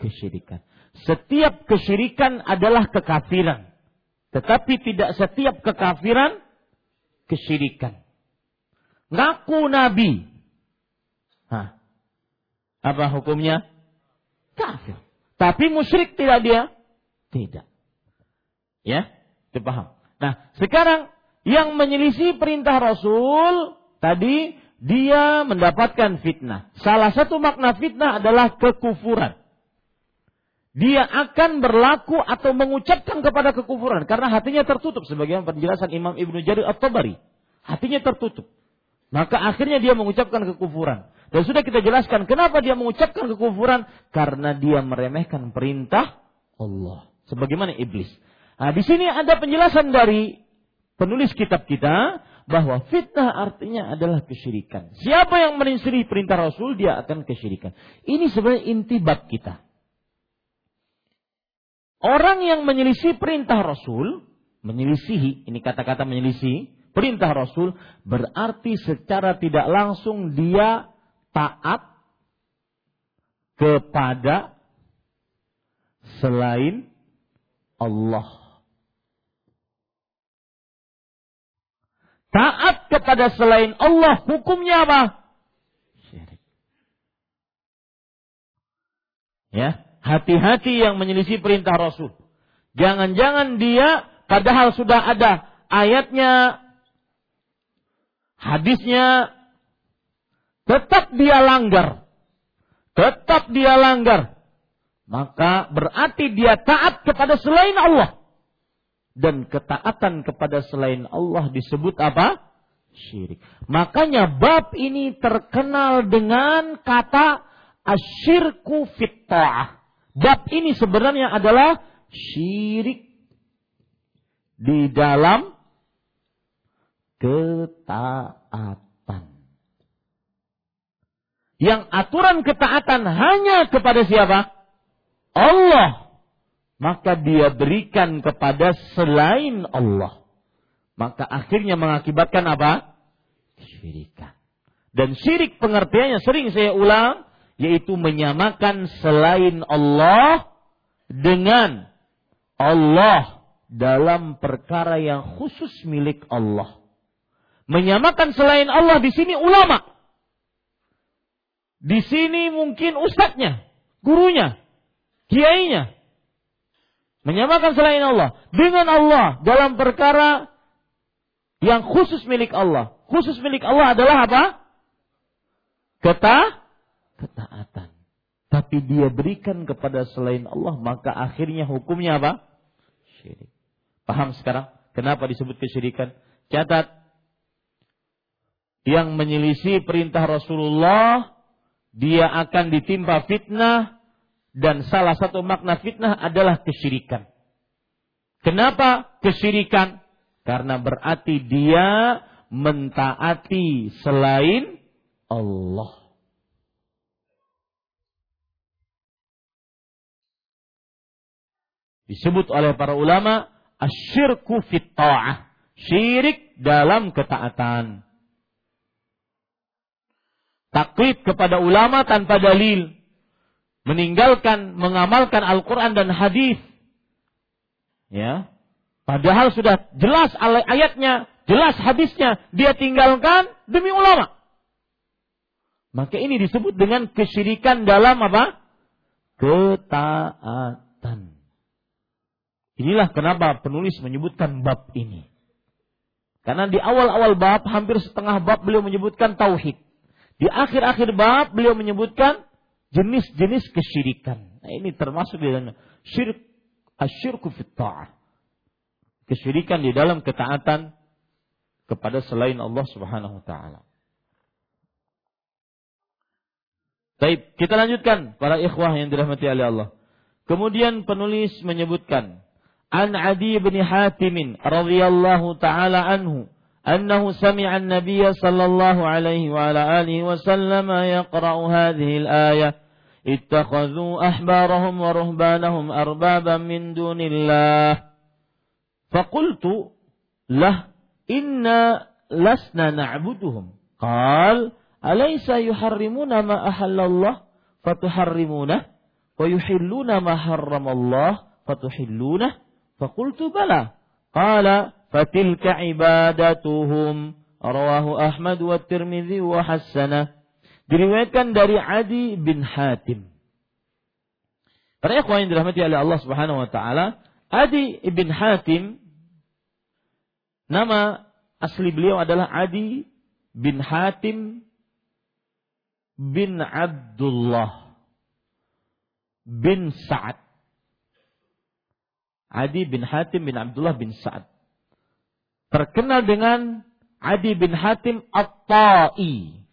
kesyirikan. Setiap kesyirikan adalah kekafiran. Tetapi tidak setiap kekafiran kesyirikan ngaku nabi. Hah. Apa hukumnya? Kafir. Tapi musyrik tidak dia? Tidak. Ya, dipaham. Nah, sekarang yang menyelisih perintah Rasul tadi dia mendapatkan fitnah. Salah satu makna fitnah adalah kekufuran. Dia akan berlaku atau mengucapkan kepada kekufuran karena hatinya tertutup sebagaimana penjelasan Imam Ibnu Jarir At-Tabari. Hatinya tertutup. Maka akhirnya dia mengucapkan kekufuran. Dan sudah kita jelaskan kenapa dia mengucapkan kekufuran karena dia meremehkan perintah Allah. Sebagaimana iblis. Nah, di sini ada penjelasan dari penulis kitab kita bahwa fitnah artinya adalah kesyirikan. Siapa yang menyelisih perintah Rasul dia akan kesyirikan. Ini sebenarnya inti bab kita. Orang yang menyelisih perintah Rasul, menyelisihi, ini kata-kata menyelisih, perintah Rasul berarti secara tidak langsung dia taat kepada selain Allah. Taat kepada selain Allah hukumnya apa? Syirik. Ya, hati-hati yang menyelisih perintah Rasul. Jangan-jangan dia padahal sudah ada ayatnya hadisnya tetap dia langgar. Tetap dia langgar. Maka berarti dia taat kepada selain Allah. Dan ketaatan kepada selain Allah disebut apa? Syirik. Makanya bab ini terkenal dengan kata asyirku fitta'ah. Bab ini sebenarnya adalah syirik di dalam ketaatan. Yang aturan ketaatan hanya kepada siapa? Allah. Maka dia berikan kepada selain Allah. Maka akhirnya mengakibatkan apa? Syirikan. Dan syirik pengertiannya sering saya ulang. Yaitu menyamakan selain Allah dengan Allah dalam perkara yang khusus milik Allah. Menyamakan selain Allah di sini ulama. Di sini mungkin ustadznya, gurunya, kiainya. Menyamakan selain Allah dengan Allah dalam perkara yang khusus milik Allah. Khusus milik Allah adalah apa? Keta, ketaatan. Tapi dia berikan kepada selain Allah, maka akhirnya hukumnya apa? Syirik. Paham sekarang? Kenapa disebut kesyirikan? Catat, yang menyelisih perintah Rasulullah, dia akan ditimpa fitnah dan salah satu makna fitnah adalah kesyirikan. Kenapa kesyirikan? Karena berarti dia mentaati selain Allah. Disebut oleh para ulama asyirku fit ta'ah. Syirik dalam ketaatan taklid kepada ulama tanpa dalil, meninggalkan mengamalkan Al-Qur'an dan hadis. Ya. Padahal sudah jelas ayatnya, jelas hadisnya, dia tinggalkan demi ulama. Maka ini disebut dengan kesyirikan dalam apa? Ketaatan. Inilah kenapa penulis menyebutkan bab ini. Karena di awal-awal bab, hampir setengah bab beliau menyebutkan tauhid. Di akhir-akhir bab beliau menyebutkan jenis-jenis kesyirikan. Nah, ini termasuk di dalam syirik asyirku fit Kesyirikan di dalam ketaatan kepada selain Allah Subhanahu wa taala. Baik, kita lanjutkan para ikhwah yang dirahmati oleh Allah. Kemudian penulis menyebutkan an Adi bin Hatim radhiyallahu taala anhu أنه سمع النبي صلى الله عليه وعلى آله وسلم يقرأ هذه الآية اتخذوا أحبارهم ورهبانهم أربابا من دون الله. فقلت له إنا لسنا نعبدهم. قال أليس يحرمون ما أحل الله؟ فتحرمونه. ويحلون ما حرم الله؟ فتحلونه. فقلت بلى. قال rawahu Ahmad wa Tirmidzi wa hasana diriwayatkan dari Adi bin Hatim Para ikhwan yang dirahmati oleh Allah Subhanahu wa taala, Adi bin Hatim nama asli beliau adalah Adi bin Hatim bin Abdullah bin Sa'ad. Adi bin Hatim bin Abdullah bin Sa'ad terkenal dengan Adi bin Hatim At-Ta'i.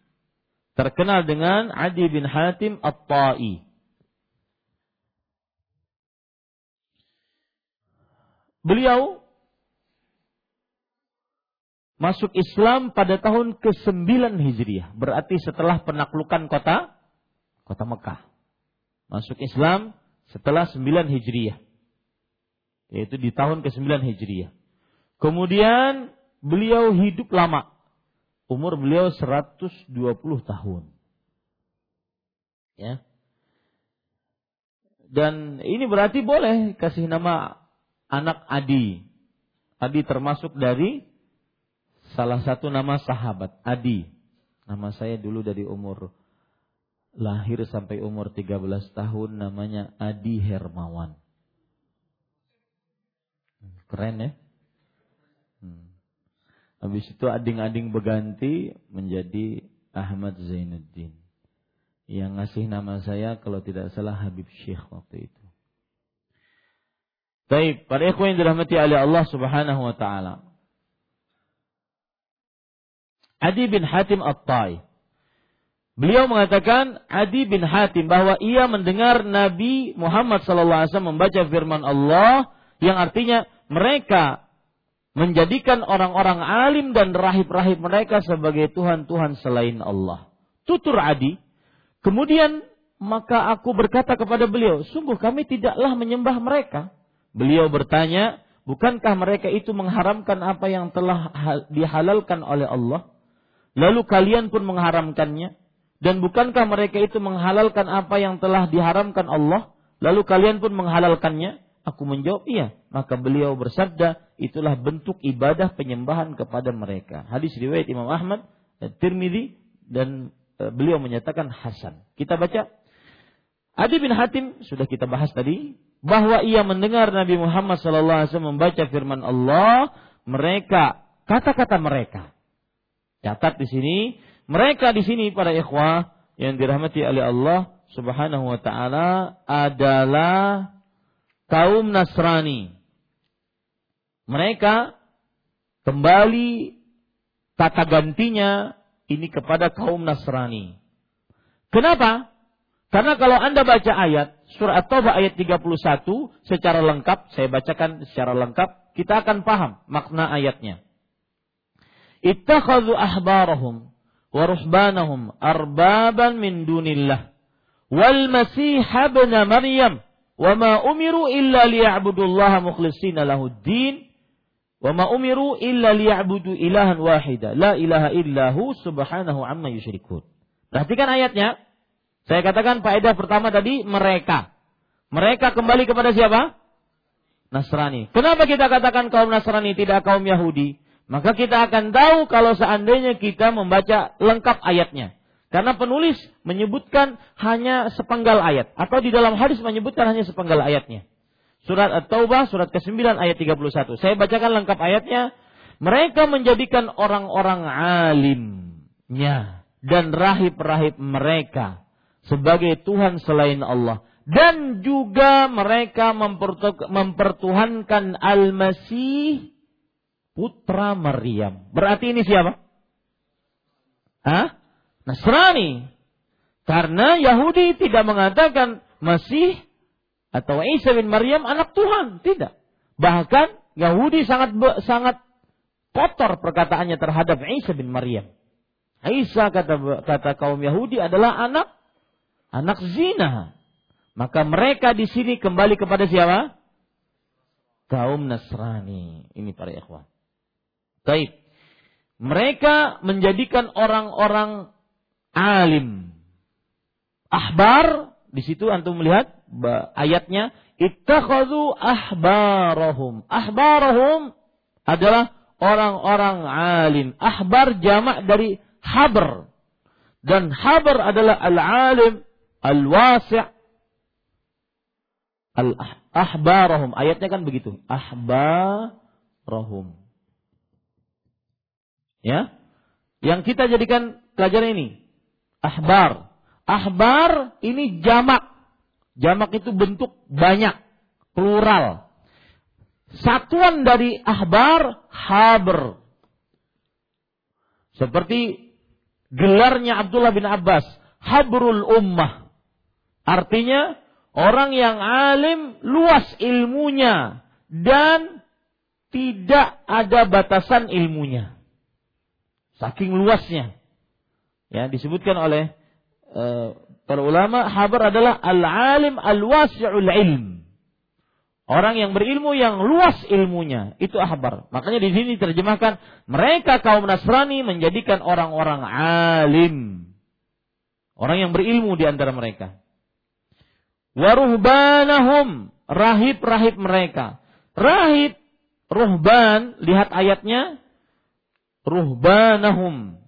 Terkenal dengan Adi bin Hatim At-Ta'i. Beliau masuk Islam pada tahun ke-9 Hijriah. Berarti setelah penaklukan kota kota Mekah. Masuk Islam setelah 9 Hijriah. Yaitu di tahun ke-9 Hijriah. Kemudian beliau hidup lama. Umur beliau 120 tahun. Ya. Dan ini berarti boleh kasih nama anak Adi. Adi termasuk dari salah satu nama sahabat Adi. Nama saya dulu dari umur lahir sampai umur 13 tahun namanya Adi Hermawan. Keren ya? Habis itu ading-ading berganti menjadi Ahmad Zainuddin. Yang ngasih nama saya kalau tidak salah Habib Syekh waktu itu. Baik, para ikhwan yang dirahmati oleh Allah Subhanahu wa taala. Adi bin Hatim At-Tai. Beliau mengatakan Adi bin Hatim bahwa ia mendengar Nabi Muhammad wasallam membaca firman Allah yang artinya mereka menjadikan orang-orang alim dan rahib-rahib mereka sebagai Tuhan-Tuhan selain Allah. Tutur Adi. Kemudian maka aku berkata kepada beliau, sungguh kami tidaklah menyembah mereka. Beliau bertanya, bukankah mereka itu mengharamkan apa yang telah dihalalkan oleh Allah? Lalu kalian pun mengharamkannya? Dan bukankah mereka itu menghalalkan apa yang telah diharamkan Allah? Lalu kalian pun menghalalkannya? Aku menjawab iya. Maka beliau bersabda, itulah bentuk ibadah penyembahan kepada mereka. Hadis riwayat Imam Ahmad, Tirmidzi dan e, beliau menyatakan hasan. Kita baca Adi bin Hatim sudah kita bahas tadi bahwa ia mendengar Nabi Muhammad SAW membaca firman Allah, mereka kata-kata mereka. Catat di sini, mereka di sini para ikhwah yang dirahmati oleh Allah Subhanahu wa taala adalah kaum Nasrani. Mereka kembali kata gantinya ini kepada kaum Nasrani. Kenapa? Karena kalau Anda baca ayat surah At-Taubah ayat 31 secara lengkap, saya bacakan secara lengkap, kita akan paham makna ayatnya. Ittakhadhu ahbarahum wa ruhbanahum arbaban min dunillah wal masih ibn Maryam Wa ma umiru illa liya'budullaha mukhlishina lahuddin. Wa ma umiru illa liya'budu ilahan wahida. La ilaha illahu subhanahu amma yusyrikun. Perhatikan ayatnya. Saya katakan faedah pertama tadi mereka. Mereka kembali kepada siapa? Nasrani. Kenapa kita katakan kaum Nasrani tidak kaum Yahudi? Maka kita akan tahu kalau seandainya kita membaca lengkap ayatnya. Karena penulis menyebutkan hanya sepenggal ayat. Atau di dalam hadis menyebutkan hanya sepenggal ayatnya. Surat At-Taubah surat ke-9 ayat 31. Saya bacakan lengkap ayatnya. Mereka menjadikan orang-orang alimnya dan rahib-rahib mereka sebagai Tuhan selain Allah. Dan juga mereka mempertuhankan Al-Masih putra Maryam. Berarti ini siapa? Hah? Nasrani. Karena Yahudi tidak mengatakan Masih atau Isa bin Maryam anak Tuhan, tidak. Bahkan Yahudi sangat sangat kotor perkataannya terhadap Isa bin Maryam. Isa kata kata kaum Yahudi adalah anak anak zina. Maka mereka di sini kembali kepada siapa? Kaum Nasrani. Ini para ikhwan. Baik. Mereka menjadikan orang-orang alim. Ahbar, di situ antum melihat ayatnya ittakhadhu ahbarahum. Ahbarahum adalah orang-orang alim. Ahbar jamak dari habar. Dan habar adalah al-alim, al-wasi' al-ahbarahum. Ayatnya kan begitu. Ahbarahum. Ya. Yang kita jadikan pelajaran ini. Ahbar. Ahbar ini jamak. Jamak itu bentuk banyak, plural. Satuan dari ahbar, haber. Seperti gelarnya Abdullah bin Abbas, habrul ummah. Artinya orang yang alim luas ilmunya dan tidak ada batasan ilmunya. Saking luasnya. Ya, disebutkan oleh uh, Para ulama habar adalah al-alim al-wasi'ul ilm. Orang yang berilmu yang luas ilmunya, itu ahbar. Makanya di sini terjemahkan mereka kaum Nasrani menjadikan orang-orang alim. Orang yang berilmu di antara mereka. Waruhbanahum, rahib-rahib mereka. Rahib, ruhban, lihat ayatnya. Ruhbanahum.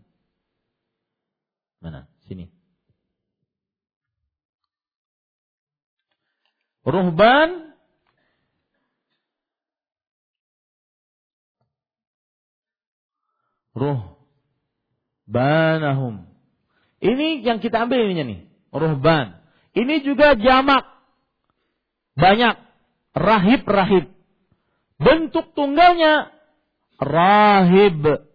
Mana? Sini. Ruhban Ruhbanahum. Ini yang kita ambil ininya nih. Ruhban. Ini juga jamak. Banyak. Rahib-rahib. Bentuk tunggalnya rahib.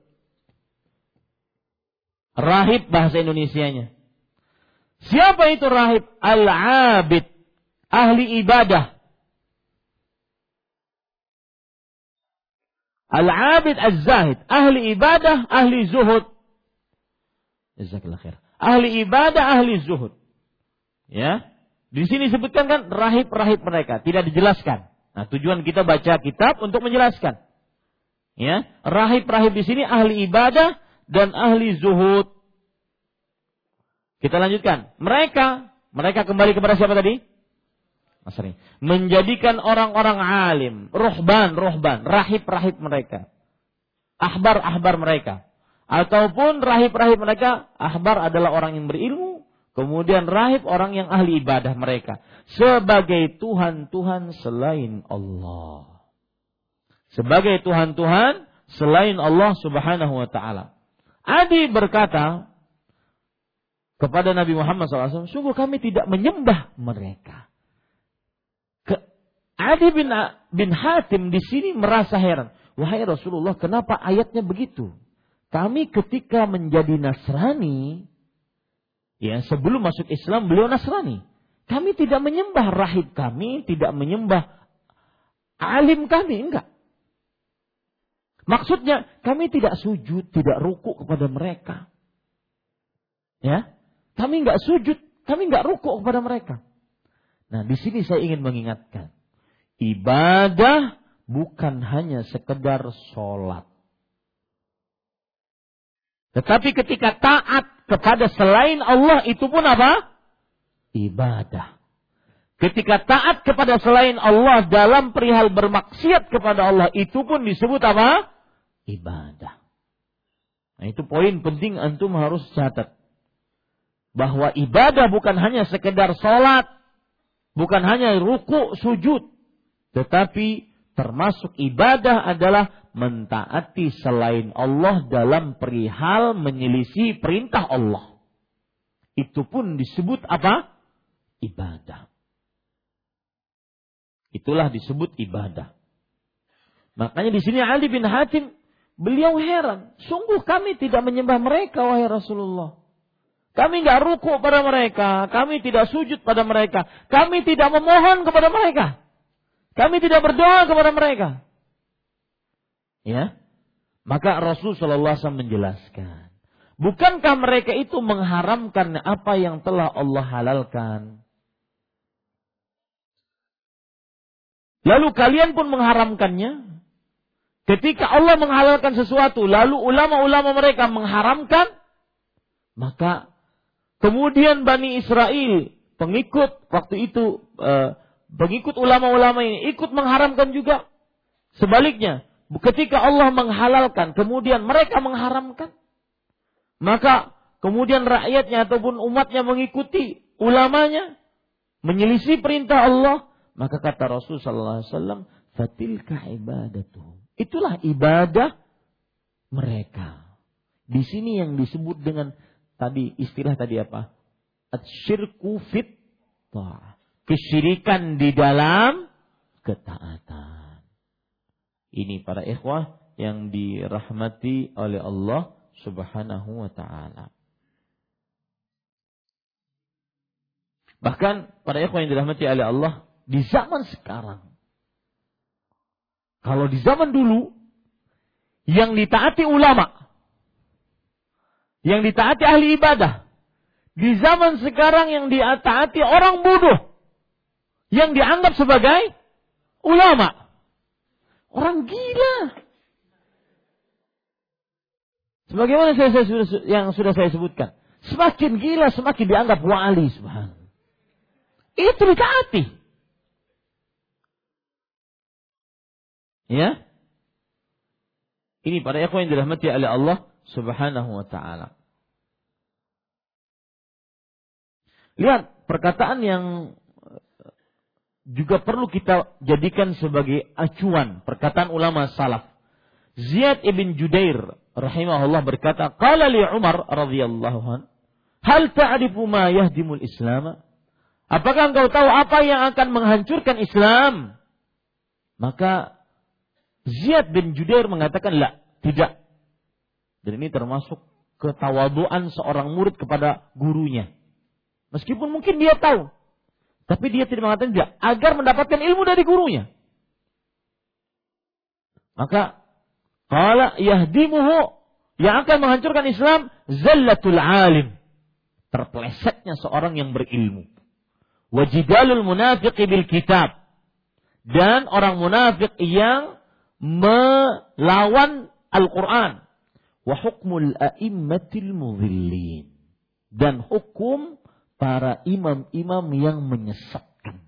Rahib bahasa Indonesianya. Siapa itu rahib? Al-abid ahli ibadah. Al-abid az-zahid, ahli ibadah, ahli zuhud. Khair. Ahli ibadah, ahli zuhud. Ya. Di sini disebutkan kan rahib-rahib mereka, tidak dijelaskan. Nah, tujuan kita baca kitab untuk menjelaskan. Ya, rahib-rahib di sini ahli ibadah dan ahli zuhud. Kita lanjutkan. Mereka, mereka kembali kepada siapa tadi? Asri. Menjadikan orang-orang alim, rohban, rohban, rahib-rahib mereka. Ahbar-ahbar mereka. Ataupun rahib-rahib mereka, ahbar adalah orang yang berilmu, kemudian rahib orang yang ahli ibadah mereka. Sebagai Tuhan-Tuhan selain Allah. Sebagai Tuhan-Tuhan selain Allah subhanahu wa ta'ala. Adi berkata kepada Nabi Muhammad SAW, sungguh kami tidak menyembah mereka. Adi bin, bin Hatim di sini merasa heran. Wahai Rasulullah, kenapa ayatnya begitu? Kami ketika menjadi Nasrani, ya sebelum masuk Islam beliau Nasrani. Kami tidak menyembah rahib kami, tidak menyembah alim kami, enggak. Maksudnya kami tidak sujud, tidak ruku kepada mereka. Ya, kami enggak sujud, kami enggak ruku kepada mereka. Nah, di sini saya ingin mengingatkan Ibadah bukan hanya sekedar sholat. Tetapi ketika taat kepada selain Allah itu pun apa? Ibadah. Ketika taat kepada selain Allah dalam perihal bermaksiat kepada Allah itu pun disebut apa? Ibadah. Nah itu poin penting antum harus catat. Bahwa ibadah bukan hanya sekedar sholat. Bukan hanya ruku, sujud. Tetapi termasuk ibadah adalah mentaati selain Allah dalam perihal menyelisih perintah Allah. Itu pun disebut apa? Ibadah. Itulah disebut ibadah. Makanya di sini Ali bin Hatim beliau heran, sungguh kami tidak menyembah mereka wahai Rasulullah. Kami nggak ruku pada mereka, kami tidak sujud pada mereka, kami tidak memohon kepada mereka. Kami tidak berdoa kepada mereka. Ya. Maka Rasul Shallallahu menjelaskan, bukankah mereka itu mengharamkan apa yang telah Allah halalkan? Lalu kalian pun mengharamkannya. Ketika Allah menghalalkan sesuatu, lalu ulama-ulama mereka mengharamkan, maka kemudian Bani Israel, pengikut waktu itu, eh, pengikut ulama-ulama ini ikut mengharamkan juga. Sebaliknya, ketika Allah menghalalkan, kemudian mereka mengharamkan, maka kemudian rakyatnya ataupun umatnya mengikuti ulamanya, menyelisih perintah Allah, maka kata Rasul sallallahu alaihi wasallam, "Fatilka ibadatuhum." Itulah ibadah mereka. Di sini yang disebut dengan tadi istilah tadi apa? Asyirku fit Kesyirikan di dalam ketaatan. Ini para ikhwah yang dirahmati oleh Allah Subhanahu wa taala. Bahkan para ikhwah yang dirahmati oleh Allah di zaman sekarang kalau di zaman dulu, yang ditaati ulama, yang ditaati ahli ibadah, di zaman sekarang yang ditaati orang bodoh, yang dianggap sebagai ulama. Orang gila. Sebagaimana saya, saya sudah, yang sudah saya sebutkan. Semakin gila, semakin dianggap wali. Subhanallah. Itu ditaati. Ya. Ini para ikhwan yang dirahmati oleh Allah Subhanahu wa taala. Lihat perkataan yang juga perlu kita jadikan sebagai acuan perkataan ulama salaf. Ziyad ibn Judair rahimahullah berkata, "Qala li Umar radhiyallahu an, hal ta'rifu ma yahdimul Islam?" Apakah engkau tahu apa yang akan menghancurkan Islam? Maka Ziyad bin Judair mengatakan lah, tidak. Dan ini termasuk ketawaduan seorang murid kepada gurunya. Meskipun mungkin dia tahu, tapi dia tidak mengatakan tidak agar mendapatkan ilmu dari gurunya. Maka qala yahdimuhu yang akan menghancurkan Islam zallatul alim. Terpelesetnya seorang yang berilmu. Wajidalul munafiqi bil kitab. Dan orang munafik yang melawan Al-Quran. Wa a'immatil mudhillin. Dan hukum para imam-imam yang menyesatkan.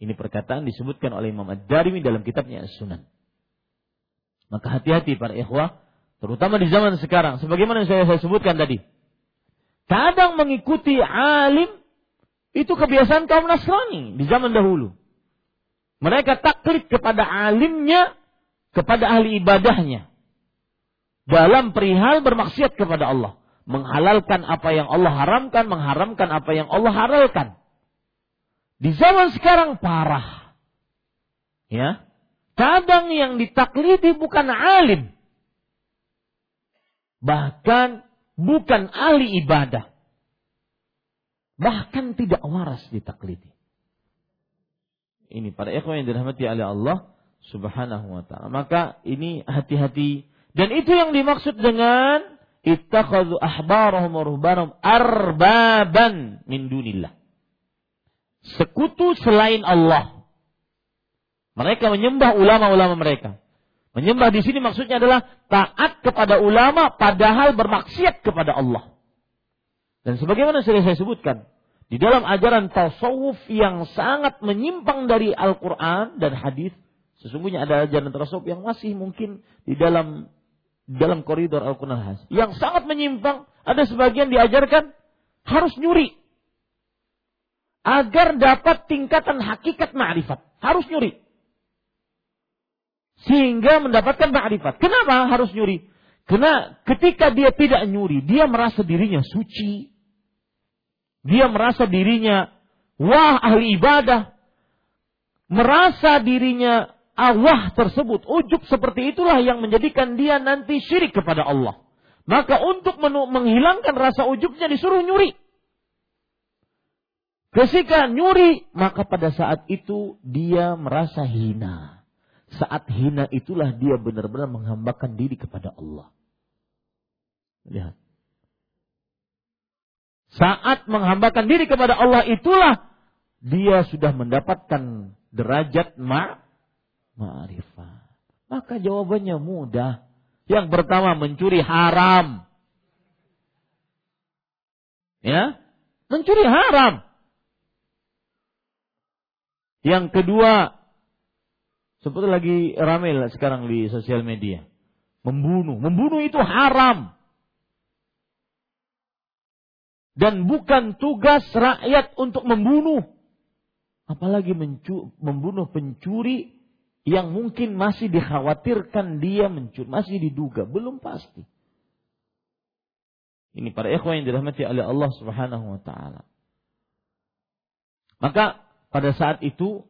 Ini perkataan disebutkan oleh Imam Ad-Darimi dalam kitabnya As-Sunan. Maka hati-hati para ikhwah, terutama di zaman sekarang, sebagaimana yang saya, saya sebutkan tadi. Kadang mengikuti alim itu kebiasaan kaum Nasrani di zaman dahulu. Mereka taklid kepada alimnya, kepada ahli ibadahnya. Dalam perihal bermaksiat kepada Allah. Menghalalkan apa yang Allah haramkan, mengharamkan apa yang Allah halalkan. Di zaman sekarang parah. Ya. Kadang yang ditaklidi bukan alim. Bahkan bukan ahli ibadah. Bahkan tidak waras ditaklidi. Ini para ikhwan yang dirahmati oleh Allah Subhanahu wa taala. Maka ini hati-hati dan itu yang dimaksud dengan ittakhadhu ahbarahum wa arbaban min dunillah. Sekutu selain Allah. Mereka menyembah ulama-ulama mereka. Menyembah di sini maksudnya adalah taat kepada ulama padahal bermaksiat kepada Allah. Dan sebagaimana sudah saya sebutkan, di dalam ajaran tasawuf yang sangat menyimpang dari Al-Quran dan hadis, sesungguhnya ada ajaran tasawuf yang masih mungkin di dalam dalam koridor Al-Quran hadis, yang sangat menyimpang. Ada sebagian diajarkan harus nyuri. agar dapat tingkatan hakikat ma'rifat. Harus nyuri. Sehingga mendapatkan ma'rifat. Kenapa harus nyuri? Karena ketika dia tidak nyuri, dia merasa dirinya suci. Dia merasa dirinya, wah ahli ibadah. Merasa dirinya Allah tersebut, ujub seperti itulah yang menjadikan dia nanti syirik kepada Allah. Maka untuk menghilangkan rasa ujubnya disuruh nyuri. Ketika nyuri, maka pada saat itu dia merasa hina. Saat hina itulah dia benar-benar menghambakan diri kepada Allah. Lihat. Saat menghambakan diri kepada Allah itulah dia sudah mendapatkan derajat ma ma'rifat. Maka jawabannya mudah. Yang pertama mencuri haram. Ya, mencuri haram. Yang kedua, seperti lagi ramai sekarang di sosial media. Membunuh. Membunuh itu haram. Dan bukan tugas rakyat untuk membunuh. Apalagi mencu- membunuh pencuri yang mungkin masih dikhawatirkan dia mencuri. Masih diduga. Belum pasti. Ini para ikhwan yang dirahmati oleh Allah subhanahu wa ta'ala. Maka pada saat itu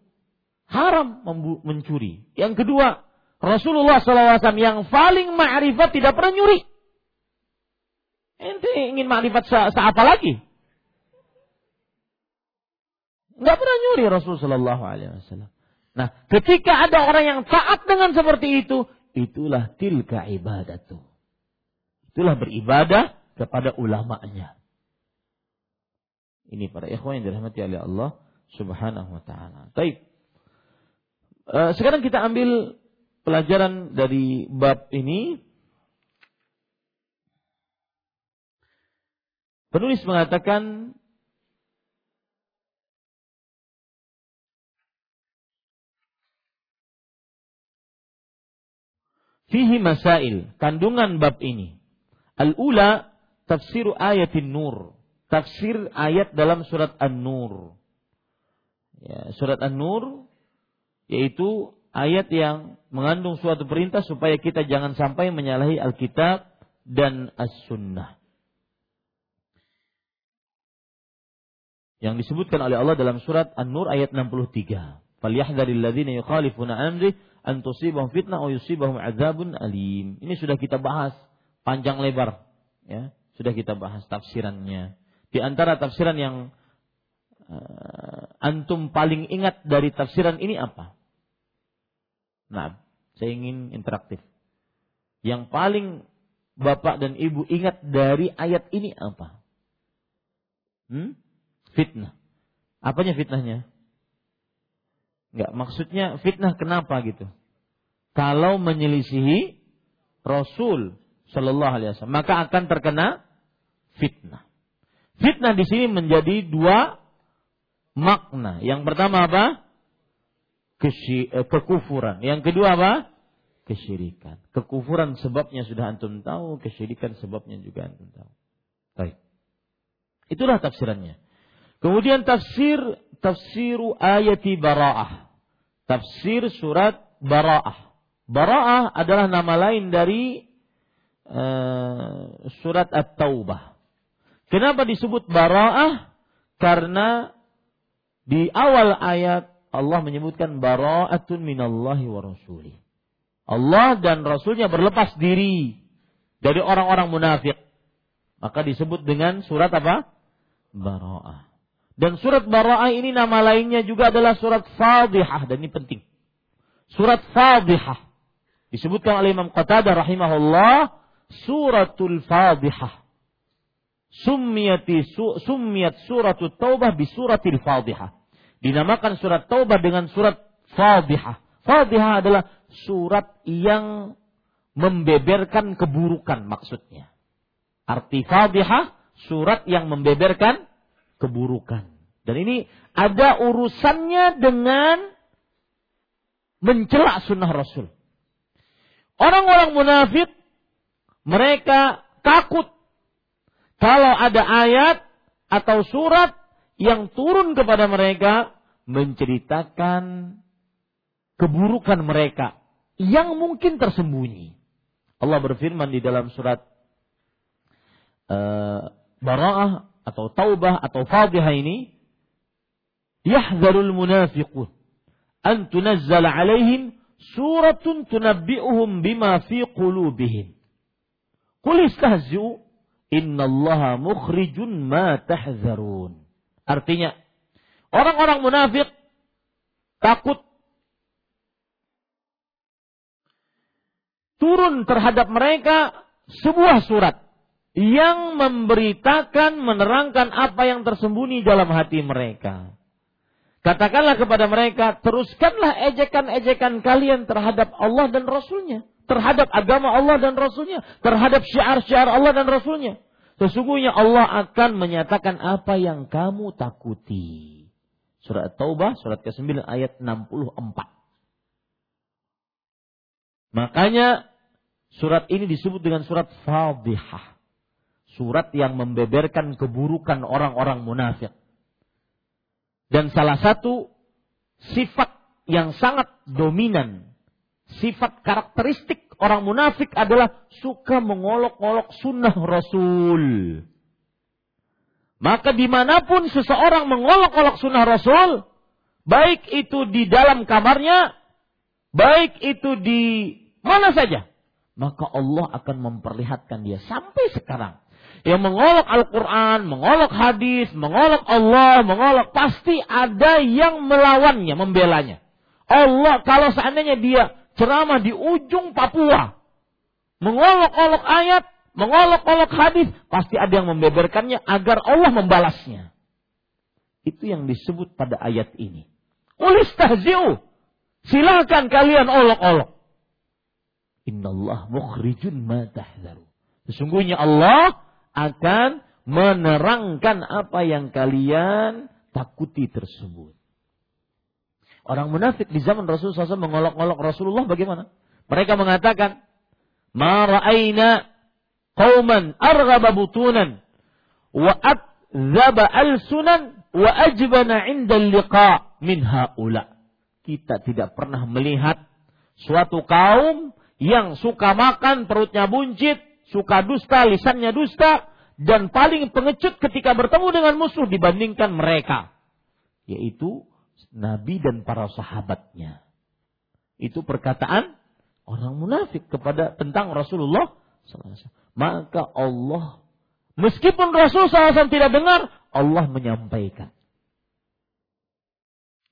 haram mencuri. Yang kedua, Rasulullah SAW yang paling ma'rifat tidak pernah nyuri. Ente ingin ma'rifat se, se apa lagi? Enggak pernah nyuri Rasulullah SAW. Nah, ketika ada orang yang taat dengan seperti itu, itulah tilka ibadatu. Itulah beribadah kepada ulamanya. Ini para ikhwan yang dirahmati oleh Allah Subhanahu wa taala. Baik. Uh, sekarang kita ambil pelajaran dari bab ini. Penulis mengatakan Fihi masail, kandungan bab ini. Al-ula tafsir ayatin nur. Tafsir ayat dalam surat An-Nur. Ya, surat An-Nur yaitu ayat yang mengandung suatu perintah supaya kita jangan sampai menyalahi Alkitab dan As-Sunnah. Yang disebutkan oleh Allah dalam surat An-Nur ayat 63. Falyahdharil ladzina yukhalifuna amri an tusibahum fitnah aw yusibahum adzabun alim. Ini sudah kita bahas panjang lebar ya, sudah kita bahas tafsirannya. Di antara tafsiran yang uh, antum paling ingat dari tafsiran ini apa? Nah, saya ingin interaktif. Yang paling Bapak dan Ibu ingat dari ayat ini apa? Hmm? Fitnah. Apanya fitnahnya? Enggak, maksudnya fitnah kenapa gitu? Kalau menyelisihi Rasul Shallallahu Alaihi Wasallam, maka akan terkena fitnah. Fitnah di sini menjadi dua makna. Yang pertama apa? Kesy- eh, kekufuran. Yang kedua apa? Kesyirikan. Kekufuran sebabnya sudah antum tahu, kesyirikan sebabnya juga antum tahu. Baik. Itulah tafsirannya. Kemudian tafsir tafsiru ayati bara'ah. Tafsir surat bara'ah. Bara'ah adalah nama lain dari uh, surat At-Taubah. Kenapa disebut bara'ah? Karena di awal ayat Allah menyebutkan bara'atun minallahi wa rasuli. Allah dan Rasulnya berlepas diri dari orang-orang munafik. Maka disebut dengan surat apa? Bara'ah. Dan surat Bara'ah ini nama lainnya juga adalah surat Fadihah. Dan ini penting. Surat Fadihah. Disebutkan oleh Imam Qatadah rahimahullah. Suratul Fadihah summiyati su, summiyat suratul taubah bi suratil fadihah. Dinamakan surat taubah dengan surat fadihah. Fadihah adalah surat yang membeberkan keburukan maksudnya. Arti fadihah surat yang membeberkan keburukan. Dan ini ada urusannya dengan mencela sunnah Rasul. Orang-orang munafik mereka takut kalau ada ayat atau surat yang turun kepada mereka menceritakan keburukan mereka yang mungkin tersembunyi. Allah berfirman di dalam surat uh, Bara'ah atau Taubah atau Fadihah ini, "Yahzarul munafiqun an tunazzala alaihim suratun tunabbi'uhum bima fi qulubihim." Qul istahzi'u innallaha mukhrijun ma tahzarun. Artinya, orang-orang munafik takut turun terhadap mereka sebuah surat yang memberitakan, menerangkan apa yang tersembunyi dalam hati mereka. Katakanlah kepada mereka, teruskanlah ejekan-ejekan kalian terhadap Allah dan Rasulnya. Terhadap agama Allah dan Rasulnya. Terhadap syiar-syiar Allah dan Rasulnya. Sesungguhnya Allah akan menyatakan apa yang kamu takuti. Surat Taubah, surat ke-9 ayat 64. Makanya Surat ini disebut dengan surat fadihah. Surat yang membeberkan keburukan orang-orang munafik. Dan salah satu sifat yang sangat dominan, sifat karakteristik orang munafik adalah suka mengolok-olok sunnah Rasul. Maka di mana pun seseorang mengolok-olok sunnah Rasul, baik itu di dalam kamarnya, baik itu di mana saja, maka Allah akan memperlihatkan dia sampai sekarang. Yang mengolok Al-Quran, mengolok hadis, mengolok Allah, mengolok pasti ada yang melawannya, membelanya. Allah kalau seandainya dia ceramah di ujung Papua, mengolok-olok ayat, mengolok-olok hadis, pasti ada yang membeberkannya agar Allah membalasnya. Itu yang disebut pada ayat ini. Ulistahzi'u. Silakan kalian olok-olok. Innallah mukhrijun ma tahzaru. Sesungguhnya Allah akan menerangkan apa yang kalian takuti tersebut. Orang munafik di zaman Rasulullah SAW mengolok-olok Rasulullah bagaimana? Mereka mengatakan, Ma ra'ayna qawman arghaba butunan wa adzaba al-sunan wa ajbana inda liqa min haula. Kita tidak pernah melihat suatu kaum yang suka makan perutnya buncit, suka dusta, lisannya dusta, dan paling pengecut ketika bertemu dengan musuh dibandingkan mereka. Yaitu Nabi dan para sahabatnya. Itu perkataan orang munafik kepada tentang Rasulullah Maka Allah, meskipun Rasul SAW tidak dengar, Allah menyampaikan.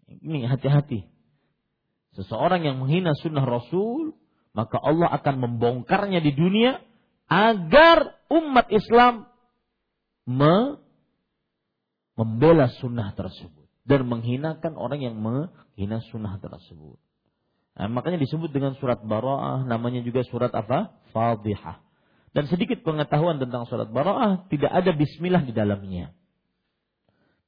Ini hati-hati. Seseorang yang menghina sunnah Rasul, maka Allah akan membongkarnya di dunia agar umat Islam me membela sunnah tersebut dan menghinakan orang yang menghina sunnah tersebut. Nah, makanya disebut dengan surat Bara'ah, namanya juga surat apa? Fadihah. Dan sedikit pengetahuan tentang surat Bara'ah, tidak ada bismillah di dalamnya.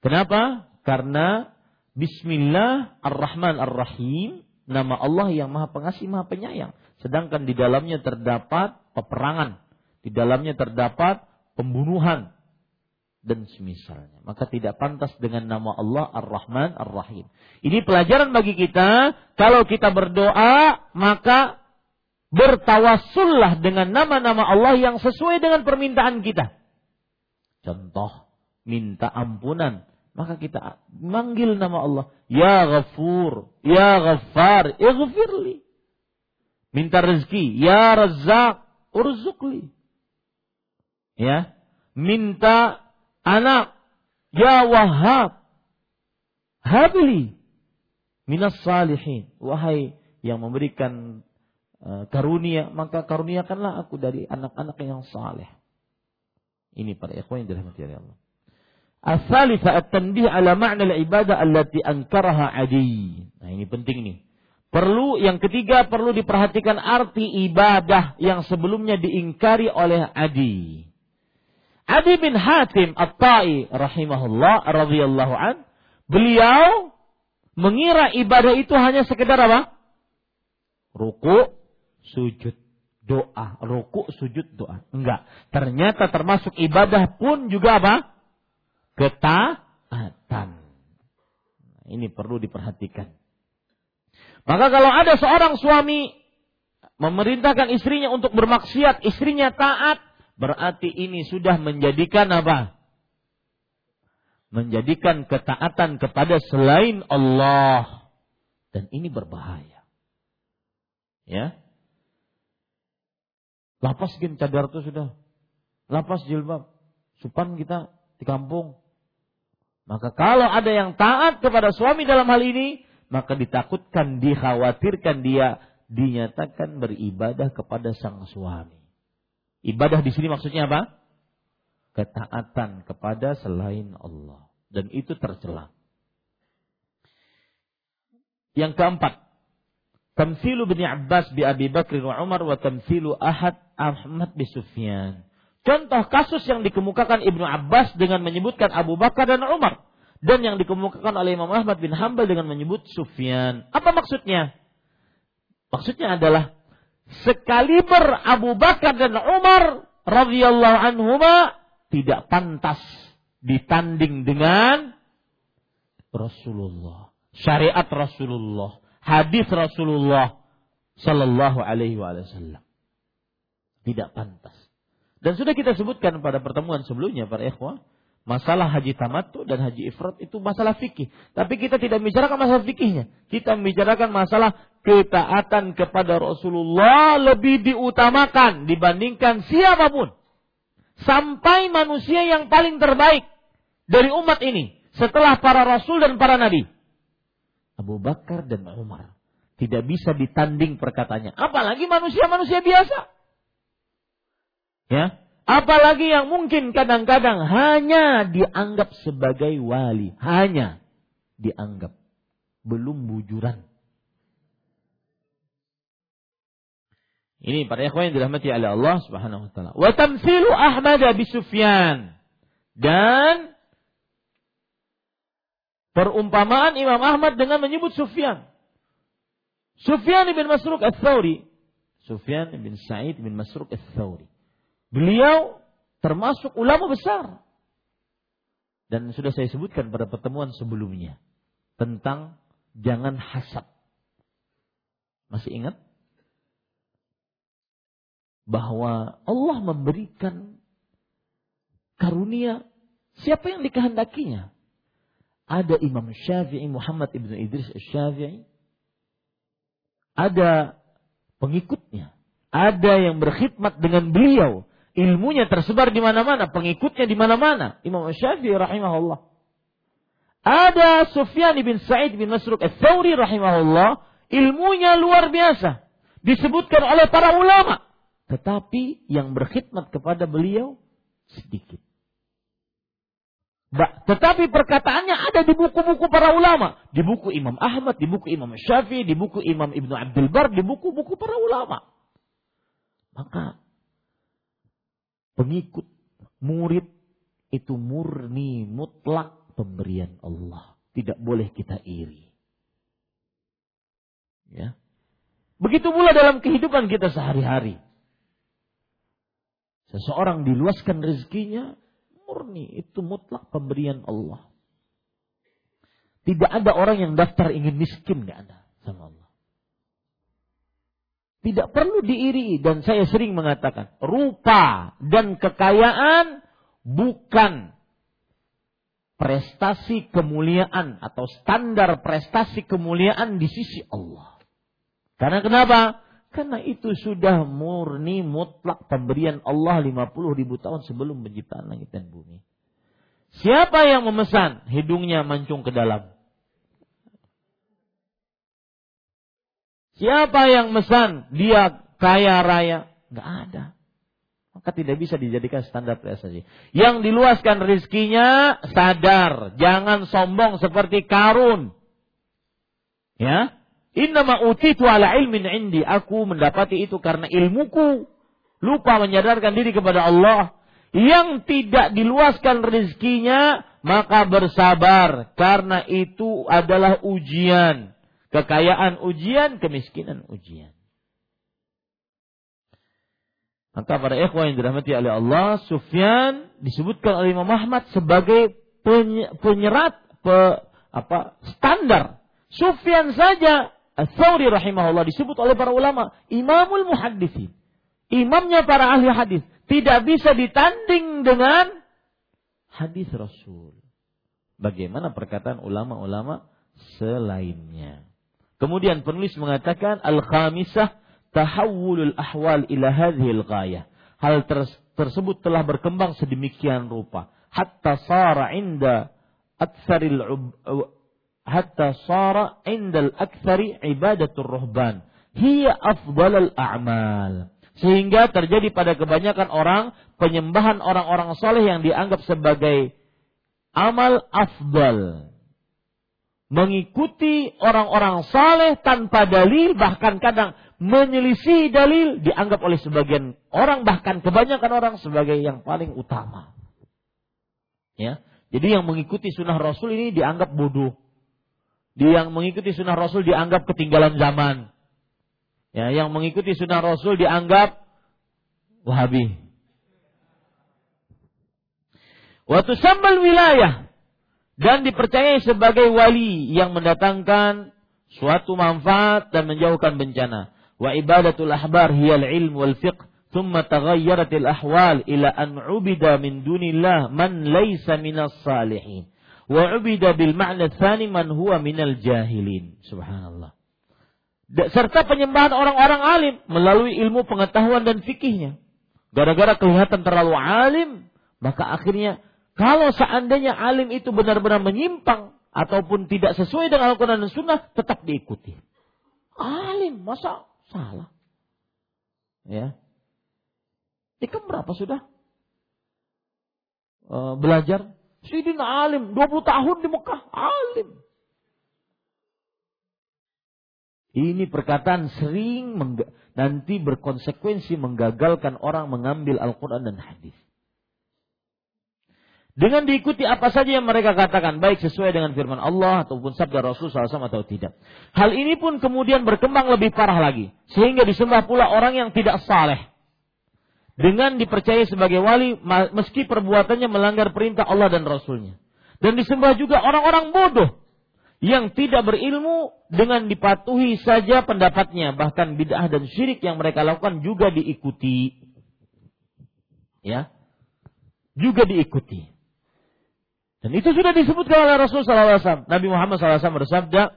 Kenapa? Karena Bismillah Ar-Rahman Ar-Rahim, nama Allah yang Maha Pengasih, Maha Penyayang. Sedangkan di dalamnya terdapat peperangan, di dalamnya terdapat pembunuhan dan semisalnya. Maka tidak pantas dengan nama Allah Ar-Rahman Ar-Rahim. Ini pelajaran bagi kita, kalau kita berdoa, maka bertawassullah dengan nama-nama Allah yang sesuai dengan permintaan kita. Contoh, minta ampunan. Maka kita manggil nama Allah. Ya Ghafur, Ya Ghaffar, Ighfirli. Minta rezeki. Ya Razak, urzukli. Ya. Minta anak. Ya Wahab. Habli. Minas salihin. Wahai yang memberikan uh, karunia, maka karuniakanlah aku dari anak-anak yang saleh. Ini para ikhwan yang dirahmati oleh Allah. As-salisa at-tanbih ala ma'na al-ibadah allati ankaraha adi. Nah, ini penting nih. Perlu yang ketiga perlu diperhatikan arti ibadah yang sebelumnya diingkari oleh Adi. Adi bin Hatim At-Tai rahimahullah radhiyallahu an, beliau mengira ibadah itu hanya sekedar apa? Ruku, sujud, doa, ruku, sujud, doa. Enggak. Ternyata termasuk ibadah pun juga apa? Ketaatan. Ini perlu diperhatikan. Maka kalau ada seorang suami memerintahkan istrinya untuk bermaksiat, istrinya taat, berarti ini sudah menjadikan apa? Menjadikan ketaatan kepada selain Allah. Dan ini berbahaya. Ya. Lapas gen cadar itu sudah. Lapas jilbab. Supan kita di kampung. Maka kalau ada yang taat kepada suami dalam hal ini, maka ditakutkan, dikhawatirkan dia dinyatakan beribadah kepada sang suami. Ibadah di sini maksudnya apa? Ketaatan kepada selain Allah. Dan itu tercela. Yang keempat, tamsilu bin Abbas bi Abi Bakr wa Umar wa tamsilu Ahad Ahmad bi Sufyan. Contoh kasus yang dikemukakan Ibnu Abbas dengan menyebutkan Abu Bakar dan Umar dan yang dikemukakan oleh Imam Ahmad bin Hambal dengan menyebut Sufyan. Apa maksudnya? Maksudnya adalah sekaliber Abu Bakar dan Umar radhiyallahu anhuma tidak pantas ditanding dengan Rasulullah, syariat Rasulullah, hadis Rasulullah sallallahu alaihi wasallam. Tidak pantas. Dan sudah kita sebutkan pada pertemuan sebelumnya para ikhwah, Masalah haji tamattu dan haji ifrat itu masalah fikih. Tapi kita tidak membicarakan masalah fikihnya. Kita membicarakan masalah ketaatan kepada Rasulullah lebih diutamakan dibandingkan siapa pun. Sampai manusia yang paling terbaik dari umat ini. Setelah para rasul dan para nabi. Abu Bakar dan Umar. Tidak bisa ditanding perkataannya. Apalagi manusia-manusia biasa. Ya, Apalagi yang mungkin kadang-kadang hanya dianggap sebagai wali. Hanya dianggap. Belum bujuran. Ini para ikhwan yang dirahmati oleh Allah Subhanahu wa taala. Wa tamthilu Ahmad bi Sufyan. Dan perumpamaan Imam Ahmad dengan menyebut Sufyan. Sufyan bin Masruq Ats-Tsauri. Sufyan bin Sa'id bin Masruq Ats-Tsauri. Beliau termasuk ulama besar. Dan sudah saya sebutkan pada pertemuan sebelumnya tentang jangan hasad. Masih ingat? Bahwa Allah memberikan karunia siapa yang dikehendakinya. Ada Imam Syafi'i Muhammad ibnu Idris Syafi'i. Ada pengikutnya. Ada yang berkhidmat dengan beliau ilmunya tersebar di mana-mana, pengikutnya di mana-mana. Imam Syafi'i rahimahullah. Ada Sufyan bin Sa'id bin Masruq al-Thawri rahimahullah, ilmunya luar biasa. Disebutkan oleh para ulama. Tetapi yang berkhidmat kepada beliau sedikit. Tetapi perkataannya ada di buku-buku para ulama. Di buku Imam Ahmad, di buku Imam Syafi'i, di buku Imam Ibnu Abdul Bar, di buku-buku para ulama. Maka pengikut, murid itu murni mutlak pemberian Allah. Tidak boleh kita iri. Ya. Begitu pula dalam kehidupan kita sehari-hari. Seseorang diluaskan rezekinya, murni itu mutlak pemberian Allah. Tidak ada orang yang daftar ingin miskin, nggak ada sama Allah. Tidak perlu diiri dan saya sering mengatakan rupa dan kekayaan bukan prestasi kemuliaan atau standar prestasi kemuliaan di sisi Allah. Karena kenapa? Karena itu sudah murni mutlak pemberian Allah 50 ribu tahun sebelum penciptaan langit dan bumi. Siapa yang memesan hidungnya mancung ke dalam? Siapa yang mesan dia kaya raya? Gak ada. Maka tidak bisa dijadikan standar prestasi. Yang diluaskan rizkinya sadar. Jangan sombong seperti karun. Ya. Innama utitu ala ilmin indi. Aku mendapati itu karena ilmuku. Lupa menyadarkan diri kepada Allah. Yang tidak diluaskan rizkinya. Maka bersabar. Karena itu adalah ujian. Kekayaan ujian, kemiskinan ujian. Maka para ikhwan yang dirahmati oleh Allah, Sufyan disebutkan oleh Imam Ahmad sebagai penyerat, pe, apa standar. Sufyan saja Ats-Tsauri rahimahullah disebut oleh para ulama imamul muhaddisin. Imamnya para ahli hadis tidak bisa ditanding dengan hadis Rasul. Bagaimana perkataan ulama-ulama selainnya. Kemudian penulis mengatakan al-khamisah tahawulul ahwal ila hadhil ghayah. Hal tersebut telah berkembang sedemikian rupa hatta sara inda aktsaril hatta sara indal aktsari ibadatul ruhban hiya afdalul a'mal sehingga terjadi pada kebanyakan orang penyembahan orang-orang soleh yang dianggap sebagai amal afdal mengikuti orang-orang saleh tanpa dalil bahkan kadang menyelisih dalil dianggap oleh sebagian orang bahkan kebanyakan orang sebagai yang paling utama. Ya. Jadi yang mengikuti sunnah Rasul ini dianggap bodoh. Dia yang mengikuti sunnah Rasul dianggap ketinggalan zaman. Ya, yang mengikuti sunnah Rasul dianggap Wahabi. Waktu sambal wilayah dan dipercayai sebagai wali yang mendatangkan suatu manfaat dan menjauhkan bencana. Wa ibadatul ahbar hiyal ilm wal fiqh thumma taghayyaratil ahwal ila an ubida min dunillah man laysa minas salihin wa ubida bil ma'na tsani man huwa minal jahilin. Subhanallah. Serta penyembahan orang-orang alim melalui ilmu pengetahuan dan fikihnya. Gara-gara kelihatan terlalu alim, maka akhirnya kalau seandainya alim itu benar-benar menyimpang ataupun tidak sesuai dengan Al-Quran dan Sunnah, tetap diikuti. Alim, masa salah? Ya. Ikan berapa sudah? E, belajar. Sidin alim, 20 tahun di Mekah, alim. Ini perkataan sering nanti berkonsekuensi menggagalkan orang mengambil Al-Quran dan hadis. Dengan diikuti apa saja yang mereka katakan, baik sesuai dengan firman Allah ataupun sabda Rasul SAW atau tidak. Hal ini pun kemudian berkembang lebih parah lagi. Sehingga disembah pula orang yang tidak saleh. Dengan dipercaya sebagai wali, meski perbuatannya melanggar perintah Allah dan Rasulnya. Dan disembah juga orang-orang bodoh. Yang tidak berilmu dengan dipatuhi saja pendapatnya. Bahkan bid'ah dan syirik yang mereka lakukan juga diikuti. Ya. Juga diikuti. Dan itu sudah disebutkan oleh Rasul SAW. Nabi Muhammad SAW bersabda,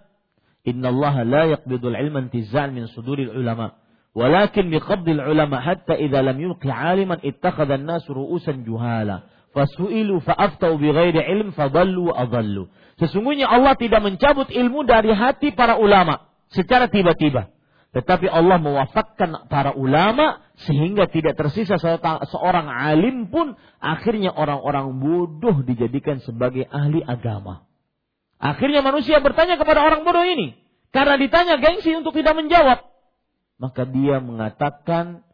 Inna Allah la yaqbidul ilma intizan min suduril ulama. Walakin biqabdil ulama hatta idha lam yuqi aliman ittakhadha an-nas ru'usan juhala. Fasu'ilu fa'aftau bighairi ilm fadallu adallu. Sesungguhnya Allah tidak mencabut ilmu dari hati para ulama secara tiba-tiba. Tetapi Allah mewafatkan para ulama sehingga tidak tersisa seorang alim pun akhirnya orang-orang bodoh dijadikan sebagai ahli agama. Akhirnya manusia bertanya kepada orang bodoh ini karena ditanya gengsi untuk tidak menjawab. Maka dia mengatakan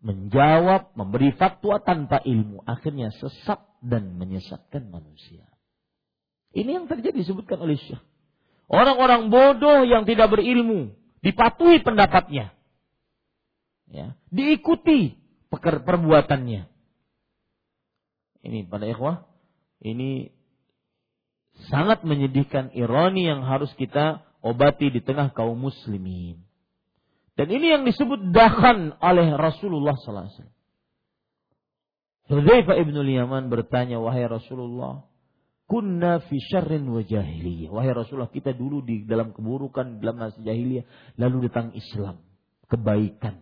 menjawab, memberi fatwa tanpa ilmu. Akhirnya sesat dan menyesatkan manusia. Ini yang terjadi disebutkan oleh Syekh. Orang-orang bodoh yang tidak berilmu, dipatuhi pendapatnya, ya, diikuti perbuatannya. Ini pada ikhwah, ini sangat menyedihkan ironi yang harus kita obati di tengah kaum muslimin. Dan ini yang disebut dahan oleh Rasulullah sallallahu alaihi wasallam. Hudzaifah ibn Yaman bertanya, "Wahai Rasulullah, kunna fi syarrin wa jahiliyah. Wahai Rasulullah, kita dulu di dalam keburukan, dalam masa jahiliyah, lalu datang Islam, kebaikan.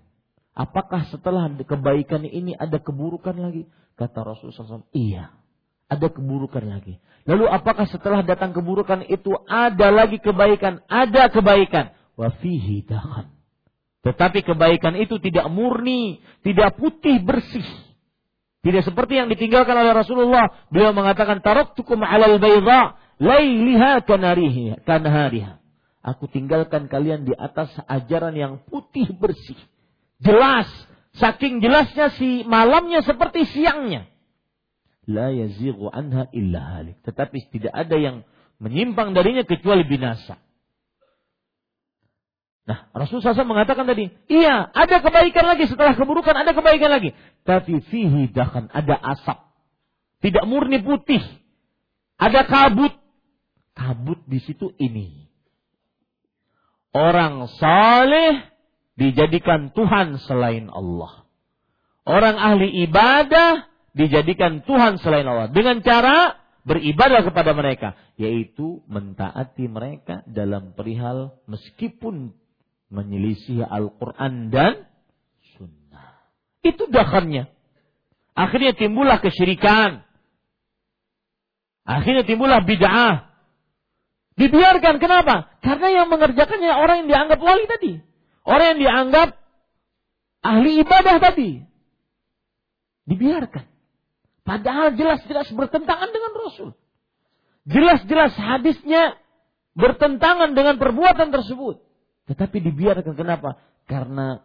Apakah setelah kebaikan ini ada keburukan lagi? Kata Rasulullah SAW, iya. Ada keburukan lagi. Lalu apakah setelah datang keburukan itu ada lagi kebaikan? Ada kebaikan. Wa fihi Tetapi kebaikan itu tidak murni, tidak putih bersih tidak seperti yang ditinggalkan oleh Rasulullah. Beliau mengatakan taraktukum 'alal bayda lailiha kanariha kanhariha. Aku tinggalkan kalian di atas ajaran yang putih bersih. Jelas, saking jelasnya si malamnya seperti siangnya. La yazighu anha illa halik. Tetapi tidak ada yang menyimpang darinya kecuali binasa. Nah, Rasulullah SAW mengatakan tadi, iya, ada kebaikan lagi setelah keburukan, ada kebaikan lagi. Tapi fihi dahan, ada asap. Tidak murni putih. Ada kabut. kabut di situ ini. Orang saleh dijadikan Tuhan selain Allah. Orang ahli ibadah dijadikan Tuhan selain Allah dengan cara beribadah kepada mereka, yaitu mentaati mereka dalam perihal meskipun menyelisih Al-Quran dan Sunnah. Itu dahannya. Akhirnya timbullah kesyirikan. Akhirnya timbullah bid'ah. Dibiarkan kenapa? Karena yang mengerjakannya orang yang dianggap wali tadi. Orang yang dianggap ahli ibadah tadi. Dibiarkan. Padahal jelas-jelas bertentangan dengan Rasul. Jelas-jelas hadisnya bertentangan dengan perbuatan tersebut. Tetapi dibiarkan kenapa? Karena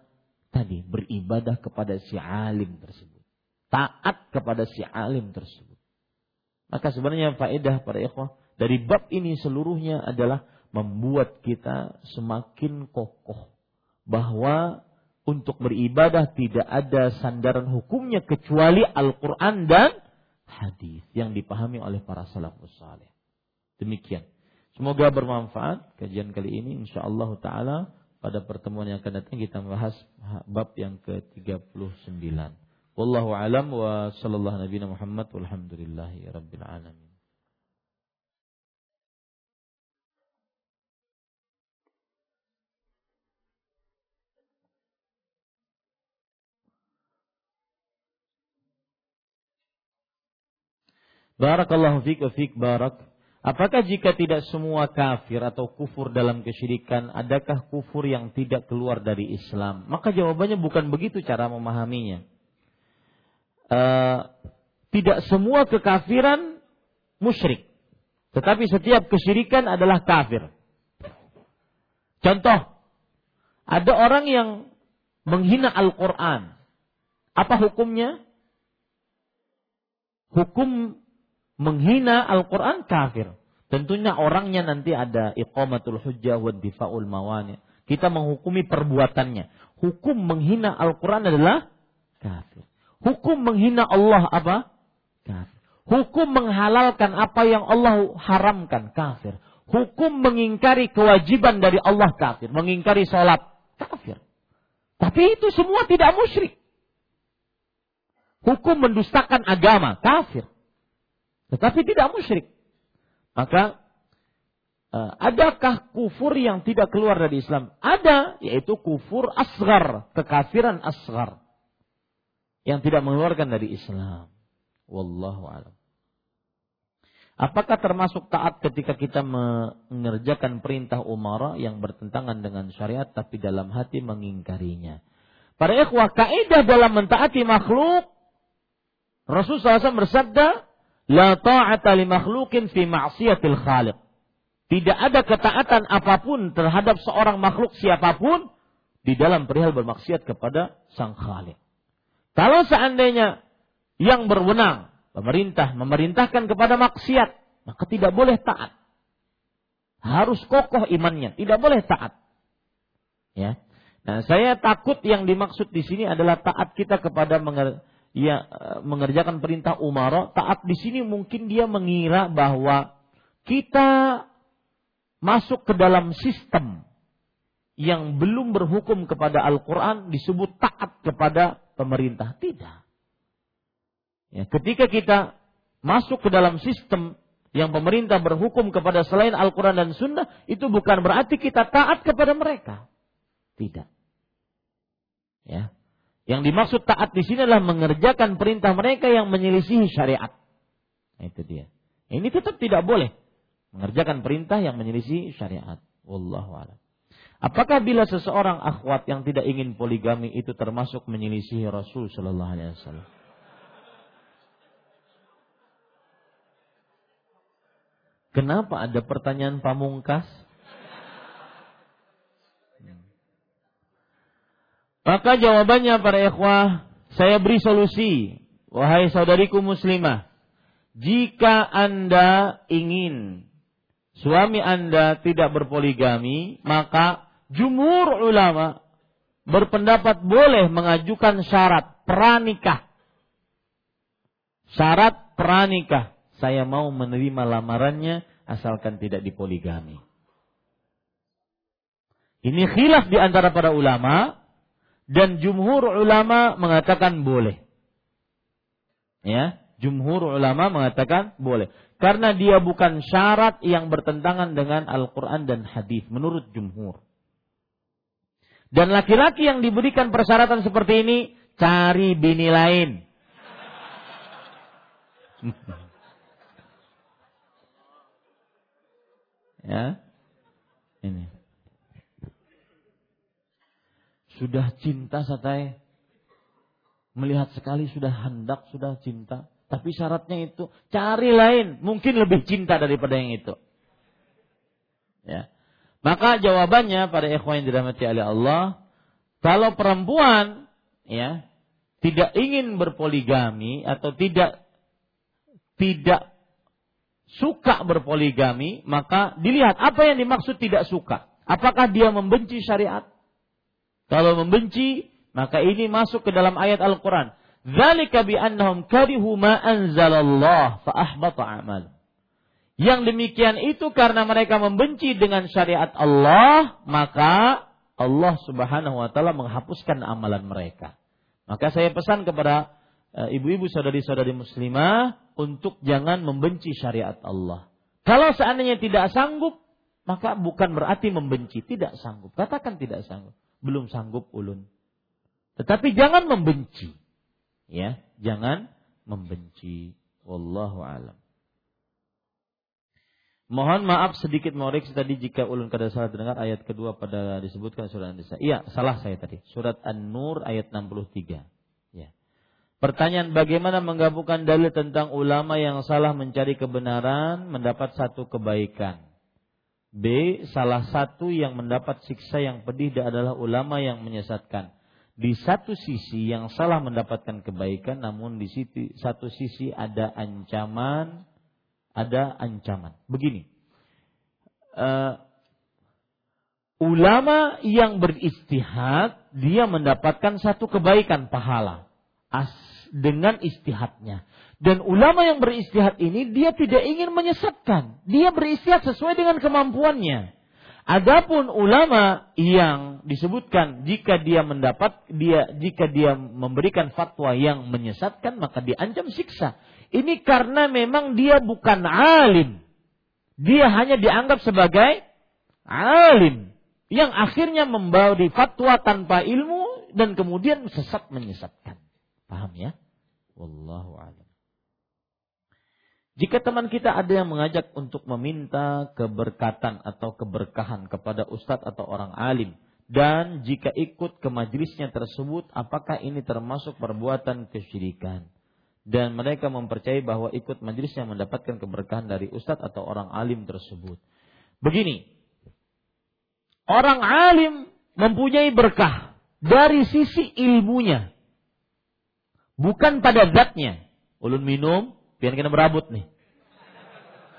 tadi beribadah kepada si alim tersebut. Taat kepada si alim tersebut. Maka sebenarnya faedah para ikhwah dari bab ini seluruhnya adalah membuat kita semakin kokoh bahwa untuk beribadah tidak ada sandaran hukumnya kecuali Al-Quran dan hadis yang dipahami oleh para salafus saleh. Demikian. Semoga bermanfaat kajian kali ini insyaallah taala pada pertemuan yang akan datang kita bahas bab yang ke-39. Wallahu alam wa sallallahu nabiyana Muhammad walhamdulillahi rabbil alamin. Barakallahu fiik wa fiik barak. Apakah jika tidak semua kafir atau kufur dalam kesyirikan, adakah kufur yang tidak keluar dari Islam? Maka jawabannya bukan begitu cara memahaminya. Uh, tidak semua kekafiran musyrik. Tetapi setiap kesyirikan adalah kafir. Contoh, ada orang yang menghina Al-Quran. Apa hukumnya? Hukum menghina Al-Quran kafir. Tentunya orangnya nanti ada iqamatul hujjah wa difaul mawani. Kita menghukumi perbuatannya. Hukum menghina Al-Quran adalah kafir. Hukum menghina Allah apa? Kafir. Hukum menghalalkan apa yang Allah haramkan kafir. Hukum mengingkari kewajiban dari Allah kafir. Mengingkari sholat kafir. Tapi itu semua tidak musyrik. Hukum mendustakan agama kafir tetapi tidak musyrik. Maka uh, adakah kufur yang tidak keluar dari Islam? Ada, yaitu kufur asgar, kekafiran asgar yang tidak mengeluarkan dari Islam. Wallahu alam. Apakah termasuk taat ketika kita mengerjakan perintah umara yang bertentangan dengan syariat tapi dalam hati mengingkarinya? Para ikhwah, kaidah dalam mentaati makhluk Rasulullah SAW bersabda, La ta'ata li makhlukin fi ma'siyatil khaliq. Tidak ada ketaatan apa pun terhadap seorang makhluk siapa pun di dalam perihal bermaksiat kepada sang khalik. Kalau seandainya yang berwenang, pemerintah memerintahkan kepada maksiat, maka tidak boleh taat. Harus kokoh imannya, tidak boleh taat. Ya. Nah, saya takut yang dimaksud di sini adalah taat kita kepada ya mengerjakan perintah umara, taat di sini mungkin dia mengira bahwa kita masuk ke dalam sistem yang belum berhukum kepada Al-Quran disebut taat kepada pemerintah. Tidak. Ya, ketika kita masuk ke dalam sistem yang pemerintah berhukum kepada selain Al-Quran dan Sunnah, itu bukan berarti kita taat kepada mereka. Tidak. Ya, yang dimaksud taat di sini adalah mengerjakan perintah mereka yang menyelisihi syariat. Nah, itu dia. Ini tetap tidak boleh mengerjakan perintah yang menyelisihi syariat. Wallahu a'lam. Apakah bila seseorang akhwat yang tidak ingin poligami itu termasuk menyelisihi Rasul Shallallahu Alaihi Wasallam? Kenapa ada pertanyaan pamungkas? Maka jawabannya para ikhwah, saya beri solusi. Wahai saudariku muslimah, jika Anda ingin suami Anda tidak berpoligami, maka jumur ulama berpendapat boleh mengajukan syarat pranikah. Syarat pranikah. Saya mau menerima lamarannya asalkan tidak dipoligami. Ini khilaf di antara para ulama dan jumhur ulama mengatakan boleh. Ya, jumhur ulama mengatakan boleh karena dia bukan syarat yang bertentangan dengan Al-Qur'an dan hadis menurut jumhur. Dan laki-laki yang diberikan persyaratan seperti ini cari bini lain. [LAUGHS] ya. Ini. Sudah cinta satai. Melihat sekali sudah hendak, sudah cinta. Tapi syaratnya itu cari lain, mungkin lebih cinta daripada yang itu. Ya. Maka jawabannya pada ikhwan yang dirahmati oleh Allah, kalau perempuan ya tidak ingin berpoligami atau tidak tidak suka berpoligami, maka dilihat apa yang dimaksud tidak suka. Apakah dia membenci syariat? Kalau membenci, maka ini masuk ke dalam ayat Al-Quran. Zalika bi annahum karihu ma anzalallah fa ahbata amal. Yang demikian itu karena mereka membenci dengan syariat Allah, maka Allah Subhanahu wa taala menghapuskan amalan mereka. Maka saya pesan kepada eh, ibu-ibu saudari-saudari muslimah untuk jangan membenci syariat Allah. Kalau seandainya tidak sanggup, maka bukan berarti membenci, tidak sanggup. Katakan tidak sanggup belum sanggup ulun. Tetapi jangan membenci. Ya, jangan membenci. Wallahu alam. Mohon maaf sedikit mengoreksi tadi jika ulun kada salah dengar ayat kedua pada disebutkan surat An-Nisa. Iya, salah saya tadi. Surat An-Nur ayat 63. Ya. Pertanyaan bagaimana menggabungkan dalil tentang ulama yang salah mencari kebenaran mendapat satu kebaikan. B. Salah satu yang mendapat siksa yang pedih adalah ulama yang menyesatkan. Di satu sisi yang salah mendapatkan kebaikan, namun di sisi, satu sisi ada ancaman, ada ancaman. Begini, uh, ulama yang beristihad dia mendapatkan satu kebaikan pahala as dengan istihadnya. Dan ulama yang beristihad ini dia tidak ingin menyesatkan. Dia beristihad sesuai dengan kemampuannya. Adapun ulama yang disebutkan jika dia mendapat dia jika dia memberikan fatwa yang menyesatkan maka diancam siksa. Ini karena memang dia bukan alim. Dia hanya dianggap sebagai alim yang akhirnya membawa di fatwa tanpa ilmu dan kemudian sesat menyesatkan. Paham ya? Wallahu a'lam. Jika teman kita ada yang mengajak untuk meminta keberkatan atau keberkahan kepada ustadz atau orang alim, dan jika ikut ke majlisnya tersebut, apakah ini termasuk perbuatan kesyirikan? Dan mereka mempercayai bahwa ikut majlisnya mendapatkan keberkahan dari ustadz atau orang alim tersebut. Begini, orang alim mempunyai berkah dari sisi ilmunya, bukan pada zatnya. Ulun minum, Biar kita berabut nih.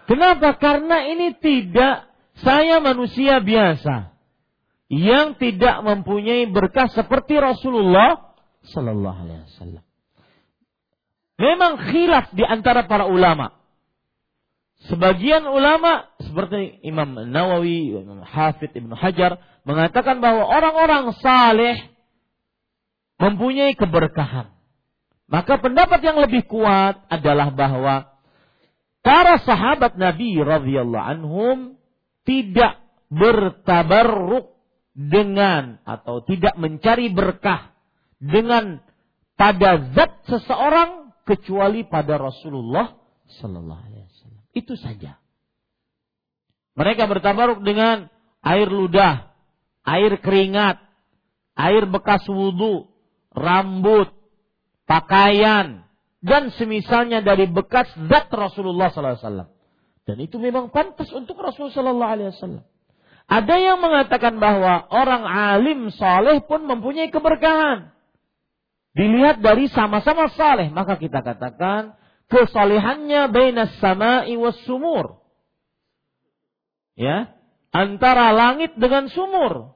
Kenapa? Karena ini tidak saya manusia biasa yang tidak mempunyai berkah seperti Rasulullah Sallallahu Alaihi Wasallam. Memang khilaf di antara para ulama. Sebagian ulama seperti Imam Nawawi, Imam Hafid Ibnu Hajar mengatakan bahwa orang-orang saleh mempunyai keberkahan. Maka pendapat yang lebih kuat adalah bahwa para sahabat Nabi radhiyallahu anhum tidak bertabarruk dengan atau tidak mencari berkah dengan pada zat seseorang kecuali pada Rasulullah sallallahu alaihi wasallam. Itu saja. Mereka bertabaruk dengan air ludah, air keringat, air bekas wudhu, rambut, pakaian, dan semisalnya dari bekas zat Rasulullah SAW. Dan itu memang pantas untuk Rasulullah SAW. Ada yang mengatakan bahwa orang alim soleh pun mempunyai keberkahan. Dilihat dari sama-sama saleh, maka kita katakan kesolehannya bainas sama'i was sumur. Ya, antara langit dengan sumur.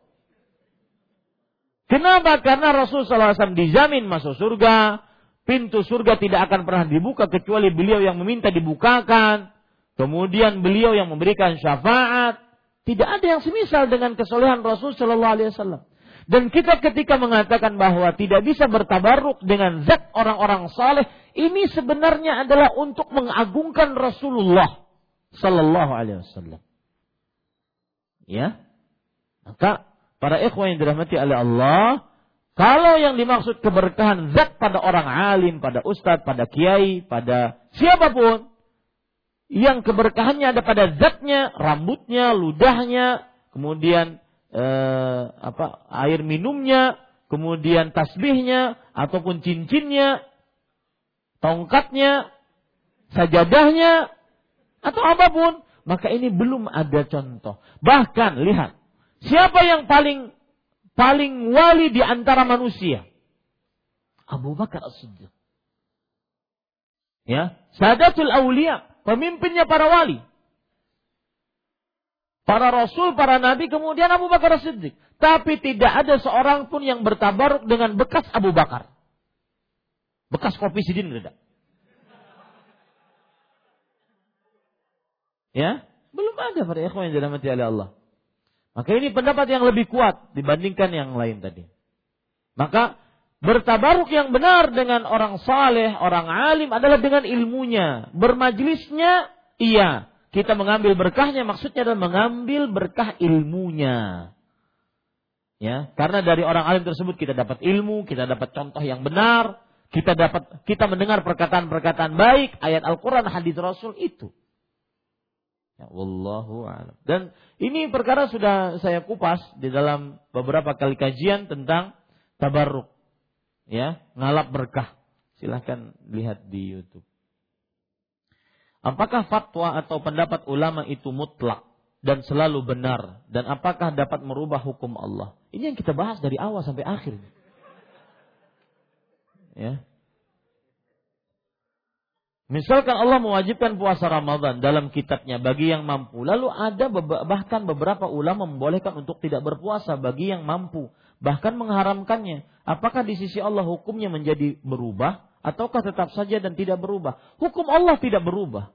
Kenapa? Karena Rasulullah SAW dijamin masuk surga. Pintu surga tidak akan pernah dibuka kecuali beliau yang meminta dibukakan. Kemudian beliau yang memberikan syafaat. Tidak ada yang semisal dengan kesolehan Rasul Shallallahu Alaihi Wasallam. Dan kita ketika mengatakan bahwa tidak bisa bertabaruk dengan zat orang-orang saleh, ini sebenarnya adalah untuk mengagungkan Rasulullah Sallallahu Alaihi Wasallam. Ya, maka para ikhwan yang dirahmati oleh Allah, kalau yang dimaksud keberkahan zat pada orang alim, pada ustadz, pada kiai, pada siapa pun, yang keberkahannya ada pada zatnya, rambutnya, ludahnya, kemudian eh, apa air minumnya, kemudian tasbihnya ataupun cincinnya, tongkatnya, sajadahnya atau apa pun, maka ini belum ada contoh. Bahkan lihat, siapa yang paling paling wali di antara manusia? Abu Bakar As-Siddiq. Ya, Sadatul Aulia, pemimpinnya para wali. Para rasul, para nabi, kemudian Abu Bakar As-Siddiq. Tapi tidak ada seorang pun yang bertabaruk dengan bekas Abu Bakar. Bekas kopi sidin tidak. Ya, belum ada para ikhwan yang dirahmati oleh Allah. Maka ini pendapat yang lebih kuat dibandingkan yang lain tadi. Maka bertabaruk yang benar dengan orang saleh, orang alim adalah dengan ilmunya. Bermajlisnya, iya. Kita mengambil berkahnya maksudnya adalah mengambil berkah ilmunya. Ya, karena dari orang alim tersebut kita dapat ilmu, kita dapat contoh yang benar, kita dapat kita mendengar perkataan-perkataan baik, ayat Al-Qur'an, hadis Rasul itu. Ya, wallahu a'lam. Dan ini perkara sudah saya kupas di dalam beberapa kali kajian tentang tabarruk. Ya, ngalap berkah. Silahkan lihat di YouTube. Apakah fatwa atau pendapat ulama itu mutlak dan selalu benar dan apakah dapat merubah hukum Allah? Ini yang kita bahas dari awal sampai akhir. Ya. Misalkan Allah mewajibkan puasa Ramadan dalam kitabnya bagi yang mampu. Lalu ada bahkan beberapa ulama membolehkan untuk tidak berpuasa bagi yang mampu. Bahkan mengharamkannya. Apakah di sisi Allah hukumnya menjadi berubah? Ataukah tetap saja dan tidak berubah? Hukum Allah tidak berubah.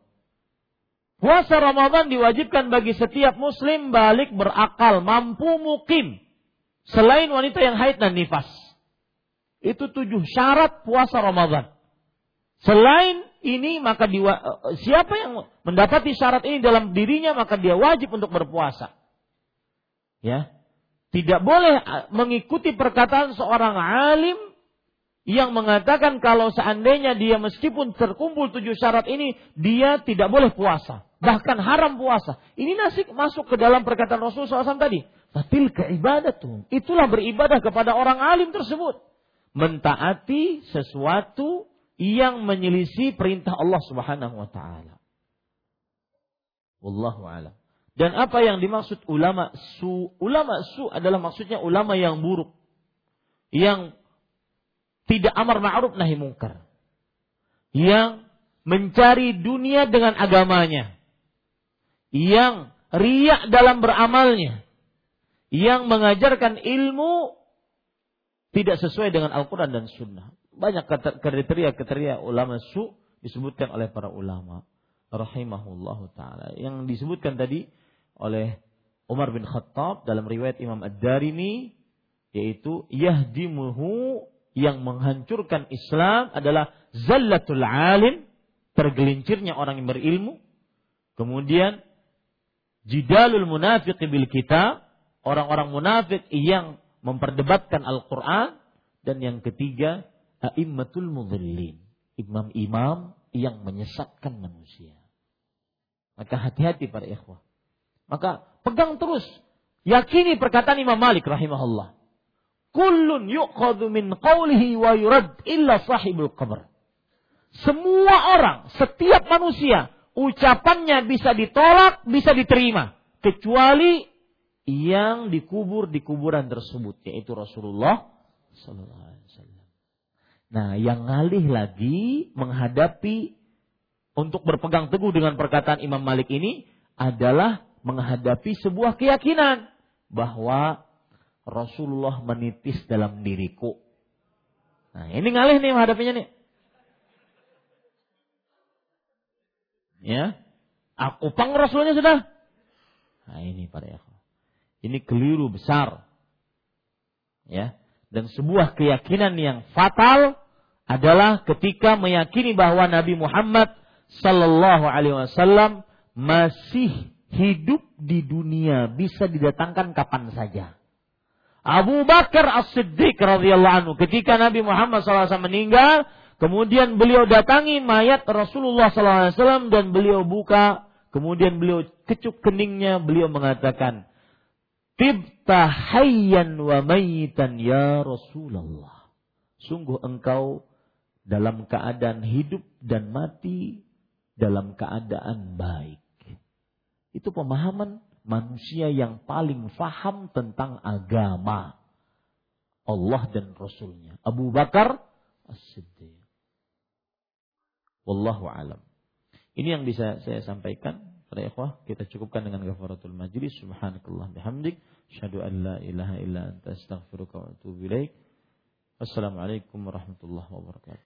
Puasa Ramadan diwajibkan bagi setiap muslim balik berakal, mampu mukim. Selain wanita yang haid dan nifas. Itu tujuh syarat puasa Ramadan. Selain ini maka diwa, siapa yang mendapati syarat ini dalam dirinya maka dia wajib untuk berpuasa. Ya. Tidak boleh eh, mengikuti perkataan seorang alim yang mengatakan kalau seandainya dia meskipun terkumpul tujuh syarat ini dia tidak boleh puasa. Bahkan haram puasa. Ini nasib masuk ke dalam perkataan Rasulullah SAW tadi. Fatil tuh itulah beribadah kepada orang alim tersebut. Mentaati sesuatu yang menyelisih perintah Allah Subhanahu wa taala. Wallahu alam. Dan apa yang dimaksud ulama su? Ulama su adalah maksudnya ulama yang buruk. Yang tidak amar ma'ruf nahi mungkar. Yang mencari dunia dengan agamanya. Yang riak dalam beramalnya. Yang mengajarkan ilmu tidak sesuai dengan Al-Quran dan Sunnah banyak kriteria-kriteria ulama su disebutkan oleh para ulama. Rahimahullah taala. Yang disebutkan tadi oleh Umar bin Khattab dalam riwayat Imam Ad-Darimi yaitu yahdimuhu yang menghancurkan Islam adalah zallatul alim tergelincirnya orang yang berilmu. Kemudian jidalul munafiq bil kita orang-orang munafik yang memperdebatkan Al-Qur'an. Dan yang ketiga a'immatul mudhillin. Imam-imam yang menyesatkan manusia. Maka hati-hati para ikhwah. Maka pegang terus. Yakini perkataan Imam Malik rahimahullah. Kullun yuqadu min qawlihi wa yurad illa sahibul qabr. Semua orang, setiap manusia, ucapannya bisa ditolak, bisa diterima. Kecuali yang dikubur di kuburan tersebut, yaitu Rasulullah Sallallahu Alaihi Wasallam. Nah, yang ngalih lagi menghadapi untuk berpegang teguh dengan perkataan Imam Malik ini adalah menghadapi sebuah keyakinan bahwa Rasulullah menitis dalam diriku. Nah, ini ngalih nih menghadapinya nih. Ya. Aku pang Rasulnya sudah. Nah ini para ikhwan. Ini keliru besar. Ya. Dan sebuah keyakinan yang fatal adalah ketika meyakini bahwa Nabi Muhammad sallallahu alaihi wasallam masih hidup di dunia bisa didatangkan kapan saja. Abu Bakar As-Siddiq radhiyallahu anhu ketika Nabi Muhammad SAW meninggal, kemudian beliau datangi mayat Rasulullah SAW dan beliau buka, kemudian beliau kecup keningnya, beliau mengatakan, Tibta hayyan wa mayitan ya Rasulullah. Sungguh engkau dalam keadaan hidup dan mati dalam keadaan baik. Itu pemahaman manusia yang paling faham tentang agama Allah dan Rasulnya. Abu Bakar As-Siddiq. Wallahu alam. Ini yang bisa saya sampaikan para ikhwah. Kita cukupkan dengan ghafaratul majlis. Subhanakallah bihamdik. Asyhadu an la ilaha illa anta astaghfiruka wa atubu ilaik. Assalamualaikum warahmatullahi wabarakatuh.